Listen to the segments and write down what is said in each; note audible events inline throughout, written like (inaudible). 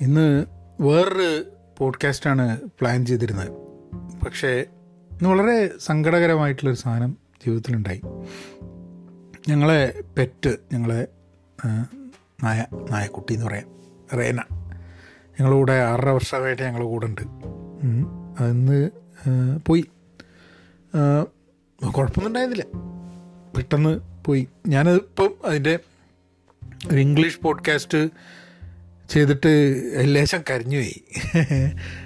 ഇന്ന് വേറൊരു പോഡ്കാസ്റ്റാണ് പ്ലാൻ ചെയ്തിരുന്നത്. പക്ഷേ ഇന്ന് വളരെ സങ്കടകരമായിട്ടുള്ളൊരു സാധനം ജീവിതത്തിലുണ്ടായി. ഞങ്ങളെ പെറ്റ് ഞങ്ങളെ നായ നായക്കുട്ടി എന്ന് പറയാം. റേന. ഞങ്ങളുടെ ആറര വർഷമായിട്ട് ഞങ്ങളുടെ കൂടെ ഉണ്ട്. അന്ന് പോയി. കുഴപ്പമൊന്നും ഉണ്ടായിരുന്നില്ല. പെട്ടെന്ന് പോയി. ഞാനിപ്പം അതിന്റെ ഒരു ഇംഗ്ലീഷ് പോഡ്കാസ്റ്റ് ചെയ്തിട്ട് ലേശം കരഞ്ഞുപോയി.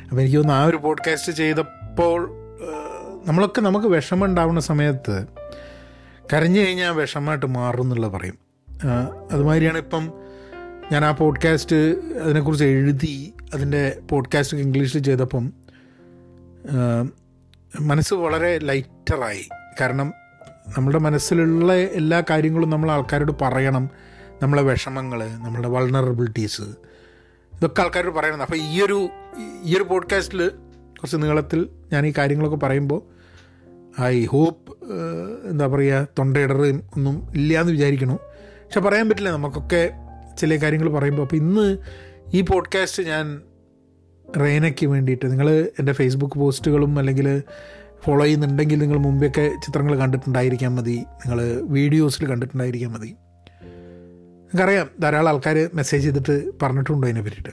അപ്പോൾ എനിക്ക് തോന്നുന്നു ആ ഒരു പോഡ്കാസ്റ്റ് ചെയ്തപ്പോൾ നമ്മളൊക്കെ നമുക്ക് വിഷമം ഉണ്ടാവുന്ന സമയത്ത് കരഞ്ഞു കഴിഞ്ഞാൽ വിഷമമായിട്ട് മാറും എന്നുള്ളത് പറയും. അതുമാതിരിയാണ് ഇപ്പം ഞാൻ ആ പോഡ്കാസ്റ്റ് അതിനെക്കുറിച്ച് എഴുതി അതിന്റെ പോഡ്കാസ്റ്റ് ഇംഗ്ലീഷിൽ ചെയ്തപ്പം മനസ്സ് വളരെ ലൈറ്ററായി കാരണം നമ്മുടെ മനസ്സിലുള്ള എല്ലാ കാര്യങ്ങളും നമ്മൾ ആൾക്കാരോട് പറയണം. നമ്മളെ വിഷമങ്ങൾ നമ്മളുടെ വൾണറബിലിറ്റീസ് ഇതൊക്കെ ആൾക്കാരോട് പറയണം അപ്പോൾ ഈ ഒരു ഈ ഒരു പോഡ്കാസ്റ്റിൽ കുറച്ച് നീളത്തിൽ ഞാൻ ഈ കാര്യങ്ങളൊക്കെ പറയുമ്പോൾ ഐ ഹോപ്പ് എന്താ പറയുക തൊണ്ടയിടറും ഒന്നും ഇല്ല എന്ന് വിചാരിക്കണു. പക്ഷെ പറയാൻ പറ്റില്ല നമുക്കൊക്കെ ചില കാര്യങ്ങൾ പറയുമ്പോൾ അപ്പോൾ ഇന്ന് ഈ പോഡ്കാസ്റ്റ് ഞാൻ റേനയ്ക്ക് വേണ്ടിയിട്ട് നിങ്ങൾ എന്റെ ഫേസ്ബുക്ക് പോസ്റ്റുകളും അല്ലെങ്കിൽ ഫോളോ ചെയ്യുന്നുണ്ടെങ്കിൽ നിങ്ങൾ മുമ്പെയൊക്കെ ചിത്രങ്ങൾ കണ്ടിട്ടുണ്ടായിരിക്കാൻ മതി. നിങ്ങൾ വീഡിയോസിൽ കണ്ടിട്ടുണ്ടായിരിക്കാൻ മതി. നിങ്ങൾക്കറിയാം ധാരാളം ആൾക്കാർ മെസ്സേജ് ചെയ്തിട്ട് പറഞ്ഞിട്ടുണ്ടോ അതിനെ പറ്റിയിട്ട്.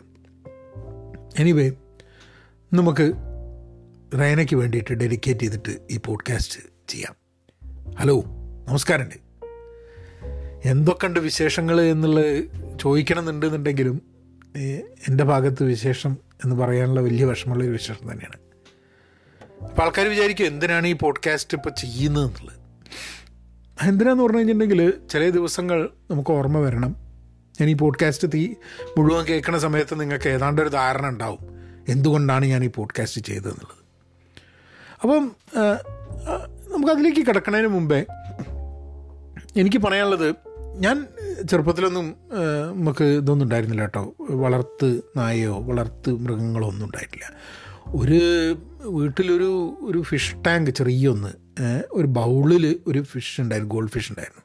എനിവേ നമുക്ക് റൈനയ്ക്ക് വേണ്ടിയിട്ട് ഡെഡിക്കേറ്റ് ചെയ്തിട്ട് ഈ പോഡ്കാസ്റ്റ് ചെയ്യാം. ഹലോ നമസ്കാരമുണ്ട്. എന്തൊക്കെയുണ്ട് വിശേഷങ്ങൾ എന്നുള്ളത് ചോദിക്കണമെന്നുണ്ടെന്നുണ്ടെങ്കിലും എന്നുണ്ടെങ്കിലും എന്റെ ഭാഗത്ത് വിശേഷം എന്ന് പറയാനുള്ള വലിയ വിഷമമുള്ള ഒരു വിശേഷം തന്നെയാണ്. അപ്പോൾ ആൾക്കാർ വിചാരിക്കും എന്തിനാണ് ഈ പോഡ്കാസ്റ്റ് ഇപ്പോൾ ചെയ്യുന്നത് എന്നുള്ളത്? എന്തിനാന്ന് പറഞ്ഞു കഴിഞ്ഞിട്ടുണ്ടെങ്കിൽ ചില ദിവസങ്ങൾ നമുക്ക് ഓർമ്മ വരണം. ഞാൻ ഈ പോഡ്കാസ്റ്റ് തീ മുഴുവൻ കേൾക്കുന്ന സമയത്ത് നിങ്ങൾക്ക് ഏതാണ്ട് ഒരു ധാരണ ഉണ്ടാവും. എന്തുകൊണ്ടാണ് ഞാൻ ഈ പോഡ്കാസ്റ്റ് ചെയ്തതെന്നുള്ളത്. അപ്പം നമുക്കതിലേക്ക് കിടക്കുന്നതിന് മുമ്പേ എനിക്ക് പറയാനുള്ളത് ഞാൻ ചെറുപ്പത്തിലൊന്നും നമുക്ക് ഇതൊന്നും ഉണ്ടായിരുന്നില്ല കേട്ടോ. വളർത്ത് നായയോ വളർത്ത് മൃഗങ്ങളോ ഒന്നും ഉണ്ടായിട്ടില്ല. ഒരു വീട്ടിലൊരു ഒരു ഫിഷ് ടാങ്ക് ചെറിയൊന്ന് ഒരു ബൗളിൽ ഒരു ഫിഷ് ഉണ്ടായിരുന്നു ഗോൾഡ് ഫിഷ് ഉണ്ടായിരുന്നു.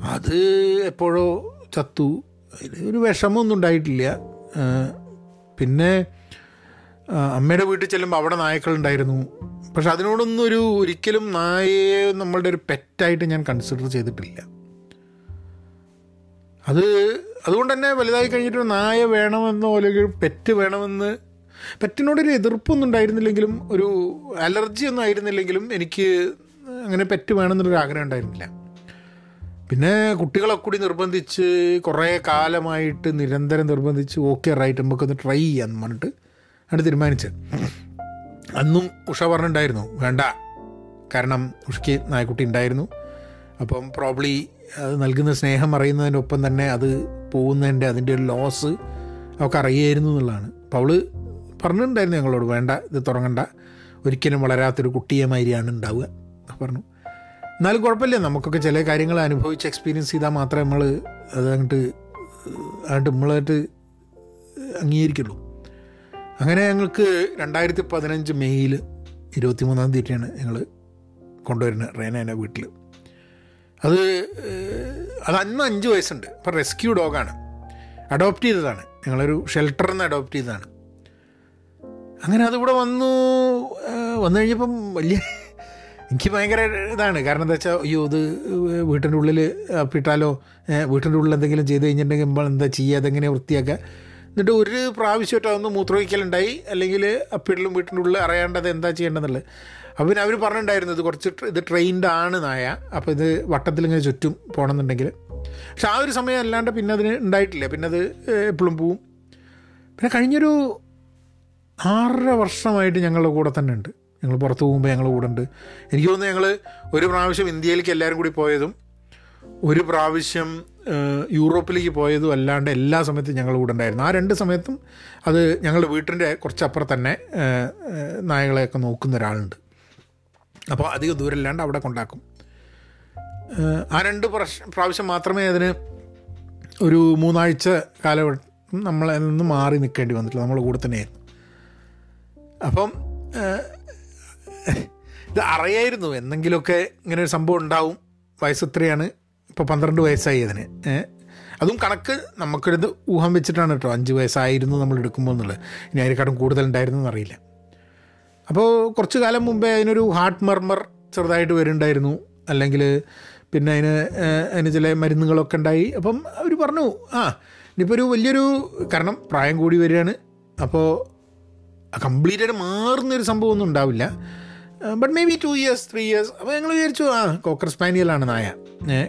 അത് എപ്പോഴോ ചത്തു. അതിന് ഒരു വിഷമമൊന്നും ഉണ്ടായിട്ടില്ല. പിന്നെ അമ്മയുടെ വീട്ടിൽ ചെല്ലുമ്പോൾ അവിടെ നായക്കളുണ്ടായിരുന്നു. പക്ഷെ അതിനോടൊന്നും ഒരു ഒരിക്കലും നായയെ നമ്മളുടെ ഒരു പെറ്റായിട്ട് ഞാൻ കൺസിഡർ ചെയ്തിട്ടില്ല. അത് അതുകൊണ്ട് തന്നെ വലുതായി കഴിഞ്ഞിട്ട് നായ വേണമെന്നോ അല്ലെങ്കിൽ പെറ്റ് വേണമെന്ന് പെറ്റിനോടൊരു എതിർപ്പൊന്നും ഉണ്ടായിരുന്നില്ലെങ്കിലും ഒരു അലർജി ഒന്നും ആയിരുന്നില്ലെങ്കിലും എനിക്ക് അങ്ങനെ പെറ്റ് വേണമെന്നുള്ളൊരു ആഗ്രഹം ഉണ്ടായിരുന്നില്ല. പിന്നെ കുട്ടികളെ കൂടി നിർബന്ധിച്ച് കുറേ കാലമായിട്ട് നിരന്തരം നിർബന്ധിച്ച് ഓക്കെ റൈറ്റ് നമുക്കൊന്ന് ട്രൈ ചെയ്യാന്ന് പറഞ്ഞിട്ട് ആണ് തീരുമാനിച്ചത് അന്നും ഉഷ പറഞ്ഞിട്ടുണ്ടായിരുന്നു വേണ്ട കാരണം ഉഷയ്ക്ക് നായ്ക്കുട്ടി ഉണ്ടായിരുന്നു. അപ്പം പ്രോബ്ലി അത് നൽകുന്ന സ്നേഹം അറിയുന്നതിനൊപ്പം തന്നെ അത് പോകുന്നതിന്റെ അതിന്റെ ഒരു ലോസ് അവൾക്ക് അറിയായിരുന്നു എന്നുള്ളതാണ്. അപ്പോൾ പറഞ്ഞിട്ടുണ്ടായിരുന്നു ഞങ്ങളോട് വേണ്ട ഇത് തുടങ്ങണ്ട. ഒരിക്കലും വളരാത്തൊരു കുട്ടിയെ മാതിരിയാണ് ഉണ്ടാവുക. പറഞ്ഞു. എന്നാലും കുഴപ്പമില്ല നമുക്കൊക്കെ ചില കാര്യങ്ങൾ അനുഭവിച്ച് എക്സ്പീരിയൻസ് ചെയ്താൽ മാത്രമേ നമ്മൾ അത് അങ്ങോട്ട് അങ്ങോട്ട് നമ്മളായിട്ട് അംഗീകരിക്കുള്ളൂ. അങ്ങനെ ഞങ്ങൾക്ക് രണ്ടായിരത്തി പതിനഞ്ച് മെയ്യിൽ ഇരുപത്തി മൂന്നാം തീയതിയാണ് ഞങ്ങൾ കൊണ്ടുവരുന്നത് റേനേനെ വീട്ടിൽ അത് അത് അന്ന് അഞ്ച് വയസ്സുണ്ട്. അപ്പോൾ റെസ്ക്യൂ ഡോഗാണ് അഡോപ്റ്റ് ചെയ്തതാണ്. ഞങ്ങളൊരു ഷെൽട്ടറിൽ നിന്ന് അഡോപ്റ്റ് ചെയ്തതാണ്. അങ്ങനെ അതിവിടെ വന്നു വന്നു കഴിഞ്ഞപ്പം വലിയ എനിക്ക് ഭയങ്കര ഇതാണ്. കാരണം എന്താ വെച്ചാൽ അയ്യോ ഇത് വീട്ടിന്റെ ഉള്ളിൽ അപ്പിട്ടാലോ വീട്ടിന്റെ ഉള്ളിൽ എന്തെങ്കിലും ചെയ്ത് കഴിഞ്ഞിട്ടുണ്ടെങ്കിൽ നമ്മൾ എന്താ ചെയ്യുക അതെങ്ങനെ വൃത്തിയാക്കുക. എന്നിട്ട് ഒരു പ്രാവശ്യമായിട്ട് അതൊന്ന് മൂത്രമൊഴിക്കലുണ്ടായി. അല്ലെങ്കിൽ അപ്പിടലും വീട്ടിന്റെ ഉള്ളിൽ അറിയാണ്ടത് എന്താ ചെയ്യേണ്ടതെന്നുള്ളത്. അപ്പം പിന്നെ അവർ പറഞ്ഞിട്ടുണ്ടായിരുന്നു ഇത് കുറച്ച് ഇത് ട്രെയിൻഡ് ആണ് നായ. അപ്പോൾ ഇത് വട്ടത്തിൽ ഇങ്ങനെ ചുറ്റും പോകണമെന്നുണ്ടെങ്കിൽ. പക്ഷെ ആ ഒരു സമയം അല്ലാണ്ട് പിന്നെ അതിന് ഉണ്ടായിട്ടില്ല. പിന്നെ അത് എപ്പോഴും പോവും. പിന്നെ കഴിഞ്ഞൊരു ആറര വർഷമായിട്ട് ഞങ്ങളുടെ കൂടെ തന്നെ ഉണ്ട്. ഞങ്ങൾ പുറത്ത് പോകുമ്പോൾ ഞങ്ങൾ കൂടെ ഉണ്ട്. എനിക്ക് തോന്നുന്നു ഞങ്ങൾ ഒരു പ്രാവശ്യം ഇന്ത്യയിലേക്ക് എല്ലാവരും കൂടി പോയതും ഒരു പ്രാവശ്യം യൂറോപ്പിലേക്ക് പോയതും അല്ലാണ്ട് എല്ലാ സമയത്തും ഞങ്ങൾ കൂടെ ഉണ്ടായിരുന്നു. ആ രണ്ട് സമയത്തും അത് ഞങ്ങളുടെ വീട്ടിന്റെ കുറച്ചപ്പുറം തന്നെ നായകളെയൊക്കെ നോക്കുന്ന ഒരാളുണ്ട്. അപ്പോൾ അധികം ദൂരമില്ലാണ്ട് അവിടെ കൊണ്ടാക്കും. ആ രണ്ട് പ്രാവശ്യം മാത്രമേ അതിന് ഒരു മൂന്നാഴ്ച കാലഘട്ടം നമ്മളെ നിന്ന് മാറി നിൽക്കേണ്ടി വന്നിട്ടുള്ളൂ. നമ്മൾ കൂടെ തന്നെയായിരുന്നു. അപ്പം ഇത് അറിയായിരുന്നു. എന്തെങ്കിലുമൊക്കെ ഇങ്ങനെ ഒരു സംഭവം ഉണ്ടാവും. വയസ്സ് ഇത്രയാണ്. ഇപ്പോൾ പന്ത്രണ്ട് വയസ്സായി അതിന്. അതും കണക്ക് നമുക്കൊരിത് ഊഹം വെച്ചിട്ടാണ് കേട്ടോ. അഞ്ച് വയസ്സായിരുന്നു നമ്മൾ എടുക്കുമ്പോൾ എന്നുള്ളത്. ഇനി അതിനെക്കാട്ടും കൂടുതലുണ്ടായിരുന്നു എന്നറിയില്ല അപ്പോൾ കുറച്ച് കാലം മുമ്പേ അതിനൊരു ഹാർട്ട് മർമർ ചെറുതായിട്ട് വരുന്നുണ്ടായിരുന്നു. അല്ലെങ്കിൽ പിന്നെ അതിന് അതിന് ചില മരുന്നുകളൊക്കെ ഉണ്ടായി. അപ്പം അവർ പറഞ്ഞു ആ ഇനിയിപ്പോൾ ഒരു വലിയൊരു കാരണം പ്രായം കൂടി വരികയാണ്. അപ്പോൾ കംപ്ലീറ്റായിട്ട് മാറുന്നൊരു സംഭവമൊന്നും ഉണ്ടാവില്ല. But maybe two years three years അപ്പോൾ ഞങ്ങൾ വിചാരിച്ചു ആ കോക്കർ സ്പാനിയലാണ് നായ.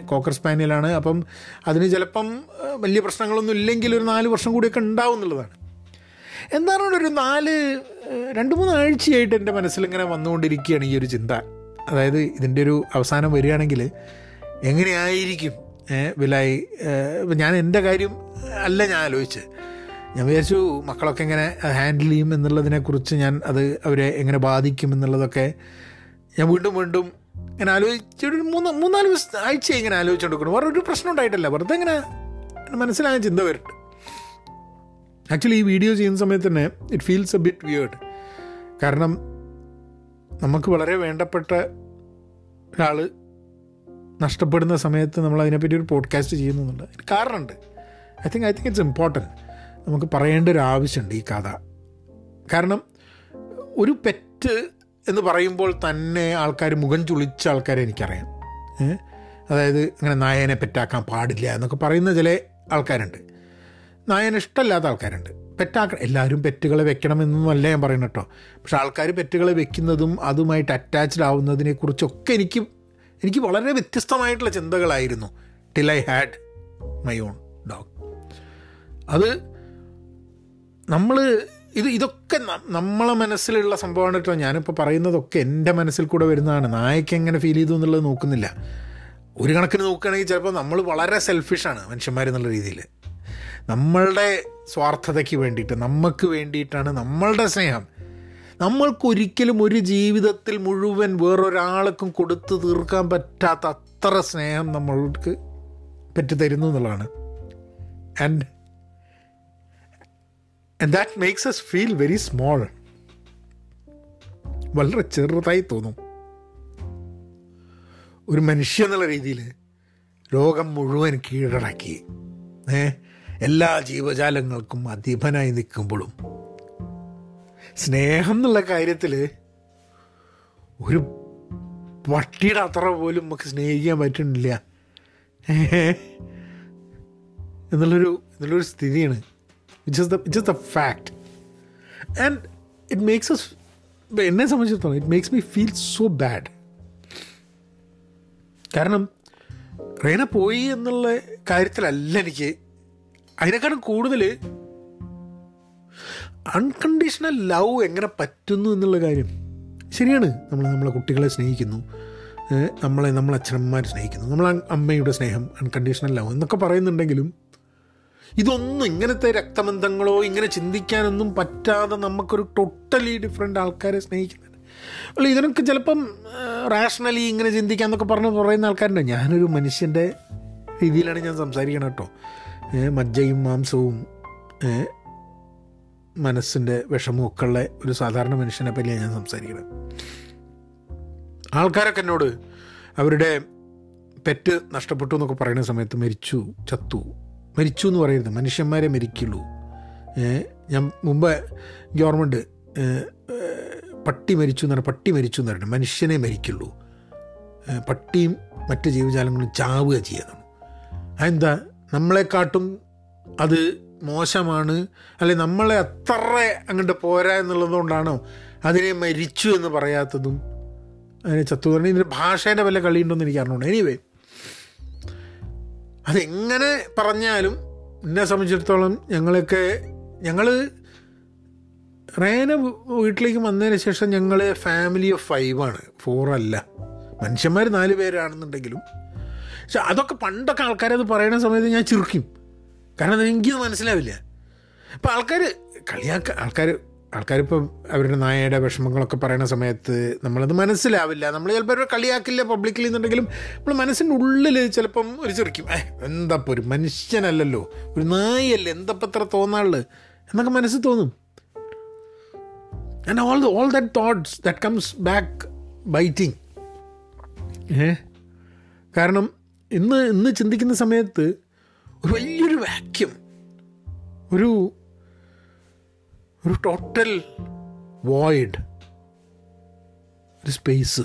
കോക്കർ സ്പാനിയലാണ്. അപ്പം അതിന് ചിലപ്പം വലിയ പ്രശ്നങ്ങളൊന്നും ഇല്ലെങ്കിൽ ഒരു നാല് വർഷം കൂടിയൊക്കെ ഉണ്ടാവും എന്നുള്ളതാണ്. എന്താണ് ഒരു നാല് രണ്ട് മൂന്ന് ആഴ്ചയായിട്ട് എന്റെ മനസ്സിലിങ്ങനെ വന്നുകൊണ്ടിരിക്കുകയാണ് ഈ ഒരു ചിന്ത. അതായത് ഇതിന്റെ ഒരു അവസാനം വരികയാണെങ്കിൽ എങ്ങനെയായിരിക്കും വിലായി? ഞാൻ എന്റെ കാര്യം അല്ല ഞാൻ ആലോചിച്ച് ഞാൻ വിചാരിച്ചു മക്കളൊക്കെ എങ്ങനെ ഹാൻഡിൽ ചെയ്യും എന്നുള്ളതിനെക്കുറിച്ച് ഞാൻ അത് അവരെ എങ്ങനെ ബാധിക്കും എന്നുള്ളതൊക്കെ ഞാൻ വീണ്ടും വീണ്ടും ഇങ്ങനെ ആലോചിച്ചൊരു മൂന്ന് മൂന്നാൽ ദിവസം ആഴ്ച ഇങ്ങനെ ആലോചിച്ചുകൊണ്ടിരിക്കണം വേറെ ഒരു പ്രശ്നം ഉണ്ടായിട്ടില്ല. വെറുതെ ഇങ്ങനെ മനസ്സിലായ ചിന്ത വരുന്നുണ്ട്. ആക്ച്വലി ഈ വീഡിയോ ചെയ്യുന്ന സമയത്ത് തന്നെ it feels a bit weird കാരണം നമുക്ക് വളരെ വേണ്ടപ്പെട്ട ഒരാൾ നഷ്ടപ്പെടുന്ന സമയത്ത് നമ്മൾ അതിനെപ്പറ്റി ഒരു പോഡ്കാസ്റ്റ് ചെയ്യുന്നുണ്ട്. കാരണമുണ്ട്. I think I think it's important നമുക്ക് പറയേണ്ട ഒരു ആവശ്യമുണ്ട് ഈ കഥ. കാരണം ഒരു പെറ്റ് എന്ന് പറയുമ്പോൾ തന്നെ ആൾക്കാർ മുഖം ചുളിച്ച ആൾക്കാരെ എനിക്കറിയാം? അതായത് ഇങ്ങനെ നായനെ പെറ്റാക്കാൻ പാടില്ല എന്നൊക്കെ പറയുന്ന ചില ആൾക്കാരുണ്ട്. നായനെ ഇഷ്ടമല്ലാത്ത ആൾക്കാരുണ്ട്. പെറ്റാക്ക എല്ലാവരും പെറ്റുകളെ വെക്കണമെന്നല്ല ഞാൻ പറയുന്നത് കേട്ടോ. പക്ഷെ ആൾക്കാർ പെറ്റുകളെ വെക്കുന്നതും അതുമായിട്ട് അറ്റാച്ച്ഡ് ആവുന്നതിനെ കുറിച്ചൊക്കെ എനിക്ക് എനിക്ക് വളരെ വ്യത്യസ്തമായിട്ടുള്ള ചിന്തകളായിരുന്നു. Till I had my own dog അത് നമ്മൾ ഇത് ഇതൊക്കെ നമ്മളെ മനസ്സിലുള്ള സംഭവമാണ് കേട്ടോ. ഞാനിപ്പോൾ പറയുന്നതൊക്കെ എന്റെ മനസ്സിൽ കൂടെ വരുന്നതാണ്. നായക്ക് എങ്ങനെ ഫീൽ ചെയ്തു എന്നുള്ളത് നോക്കുന്നില്ല. ഒരു കണക്കിന് നോക്കുകയാണെങ്കിൽ ചിലപ്പോൾ നമ്മൾ വളരെ സെൽഫിഷാണ് മനുഷ്യന്മാർ എന്നുള്ള രീതിയിൽ നമ്മളുടെ സ്വാർത്ഥതയ്ക്ക് വേണ്ടിയിട്ട് നമുക്ക് വേണ്ടിയിട്ടാണ് നമ്മളുടെ സ്നേഹം. നമ്മൾക്കൊരിക്കലും ഒരു ജീവിതത്തിൽ മുഴുവൻ വേറൊരാൾക്കും കൊടുത്തു തീർക്കാൻ പറ്റാത്ത അത്ര സ്നേഹം നമ്മൾക്ക് പറ്റി തരുന്നു എന്നുള്ളതാണ്. And and that makes us feel very small വളരെ ചെറുതായി തോന്നും. ഒരു മനുഷ്യ എന്നുള്ള രീതിയിൽ ലോകം മുഴുവൻ കീഴടക്കി. ഏ? എല്ലാ ജീവജാലങ്ങൾക്കും അധിപനായി നിൽക്കുമ്പോഴും. സ്നേഹം എന്നുള്ള കാര്യത്തിൽ ഒരു പട്ടിയുടെ അത്ര പോലും നമുക്ക് സ്നേഹിക്കാൻ പറ്റുന്നില്ല? എന്നുള്ളൊരു എന്നുള്ളൊരു സ്ഥിതിയാണ്. It's the it's the fact and it makes us എന്നെ സംബന്ധിച്ചിടത്തോളം it makes me feel so bad കാരണം റേന പോയി എന്നുള്ള കാര്യത്തിലല്ല എനിക്ക്. അതിനേക്കാളും കൂടുതൽ അൺകണ്ടീഷണൽ ലവ് എങ്ങനെ പറ്റുന്നു എന്നുള്ള കാര്യം. ശരിയാണ്. നമ്മൾ നമ്മളെ കുട്ടികളെ സ്നേഹിക്കുന്നു. നമ്മളെ നമ്മളെ അച്ഛനമ്മമാർ സ്നേഹിക്കുന്നു. നമ്മളെ അമ്മയുടെ സ്നേഹം അൺകണ്ടീഷണൽ ലവ് എന്നൊക്കെ പറയുന്നുണ്ടെങ്കിലും ഇതൊന്നും ഇങ്ങനത്തെ രക്തബന്ധങ്ങളോ ഇങ്ങനെ ചിന്തിക്കാനൊന്നും പറ്റാതെ നമുക്കൊരു ടോട്ടലി ഡിഫറെന്റ് ആൾക്കാരെ സ്നേഹിക്കുന്നുണ്ട് അല്ല ഇതിനൊക്കെ ചിലപ്പം റാഷണലി ഇങ്ങനെ ചിന്തിക്കുക എന്നൊക്കെ പറഞ്ഞ് പറയുന്ന ആൾക്കാരുണ്ട്. ഞാനൊരു മനുഷ്യന്റെ രീതിയിലാണ് ഞാൻ സംസാരിക്കണം കേട്ടോ. മജ്ജയും മാംസവും മനസ്സിന്റെ വിഷമവും ഒക്കെ ഉള്ള ഒരു സാധാരണ മനുഷ്യനെ പറ്റിയാണ് ഞാൻ സംസാരിക്കുന്നത് ആൾക്കാരൊക്കെ എന്നോട് അവരുടെ പെറ്റ് നഷ്ടപ്പെട്ടു എന്നൊക്കെ പറയുന്ന സമയത്ത് മരിച്ചു ചത്തു. മരിച്ചു എന്ന് പറയരുത്. മനുഷ്യന്മാരെ മരിക്കുള്ളൂ. ഞാൻ മുമ്പ് ഗവൺമെന്റ് പട്ടി മരിച്ചു എന്ന് പറഞ്ഞാൽ പട്ടി മരിച്ചു എന്ന് പറയുന്നത് മനുഷ്യനെ മരിക്കുള്ളൂ. പട്ടിയും മറ്റ് ജീവജാലങ്ങളും ചാവുക ചെയ്യണം. അതെന്താ? നമ്മളെക്കാട്ടും അത് മോശമാണ്. അല്ലെ നമ്മളെ അത്ര അങ്ങോട്ട് പോരാ എന്നുള്ളതുകൊണ്ടാണോ അതിനെ മരിച്ചു എന്ന് പറയാത്തതും? അതിനെ ചത്തു പറഞ്ഞാൽ ഇതിന്റെ ഭാഷേന്റെ വല്ല കളിയുണ്ടോയെന്ന് എനിക്ക് അറിഞ്ഞുകൊണ്ട് എനിവേ അതെങ്ങനെ പറഞ്ഞാലും എന്നെ സംബന്ധിച്ചിടത്തോളം ഞങ്ങളൊക്കെ ഞങ്ങൾ റേന വീട്ടിലേക്ക് വന്നതിന് ശേഷം ഞങ്ങൾ ഫാമിലി ഓഫ് ഫൈവാണ് ഫോറല്ല മനുഷ്യന്മാർ നാല് പേരാണെന്നുണ്ടെങ്കിലും. പക്ഷെ അതൊക്കെ പണ്ടൊക്കെ ആൾക്കാരത് പറയുന്ന സമയത്ത് ഞാൻ ചിരിക്കും കാരണം അതെനിക്ക് മനസ്സിലാവില്ല. അപ്പം ആൾക്കാർ കളിയാക്ക ആൾക്കാർ ആൾക്കാരിപ്പം അവരുടെ നായയുടെ വിഷമങ്ങളൊക്കെ പറയുന്ന സമയത്ത് നമ്മളത് മനസ്സിലാവില്ല. നമ്മൾ ചിലപ്പോൾ അവരെ കളിയാക്കില്ല പബ്ലിക്കിൽ എന്നുണ്ടെങ്കിലും നമ്മൾ മനസ്സിന്റെ ഉള്ളിൽ ചിലപ്പം ഒരു ചെറിക്കും ഏ എന്താപ്പോൾ ഒരു മനുഷ്യനല്ലല്ലോ. ഒരു നായല്ലേ എന്തപ്പോൾ ഇത്ര തോന്നാൾ എന്നൊക്കെ മനസ്സിൽ തോന്നും. And all all that thoughts that comes back biting ഏ? കാരണം ഇന്ന് ഇന്ന് ചിന്തിക്കുന്ന സമയത്ത് ഒരു വലിയൊരു വാക്യം ഒരു ഒരു ടോട്ടൽ വോയിഡ് ഒരു സ്പേസ്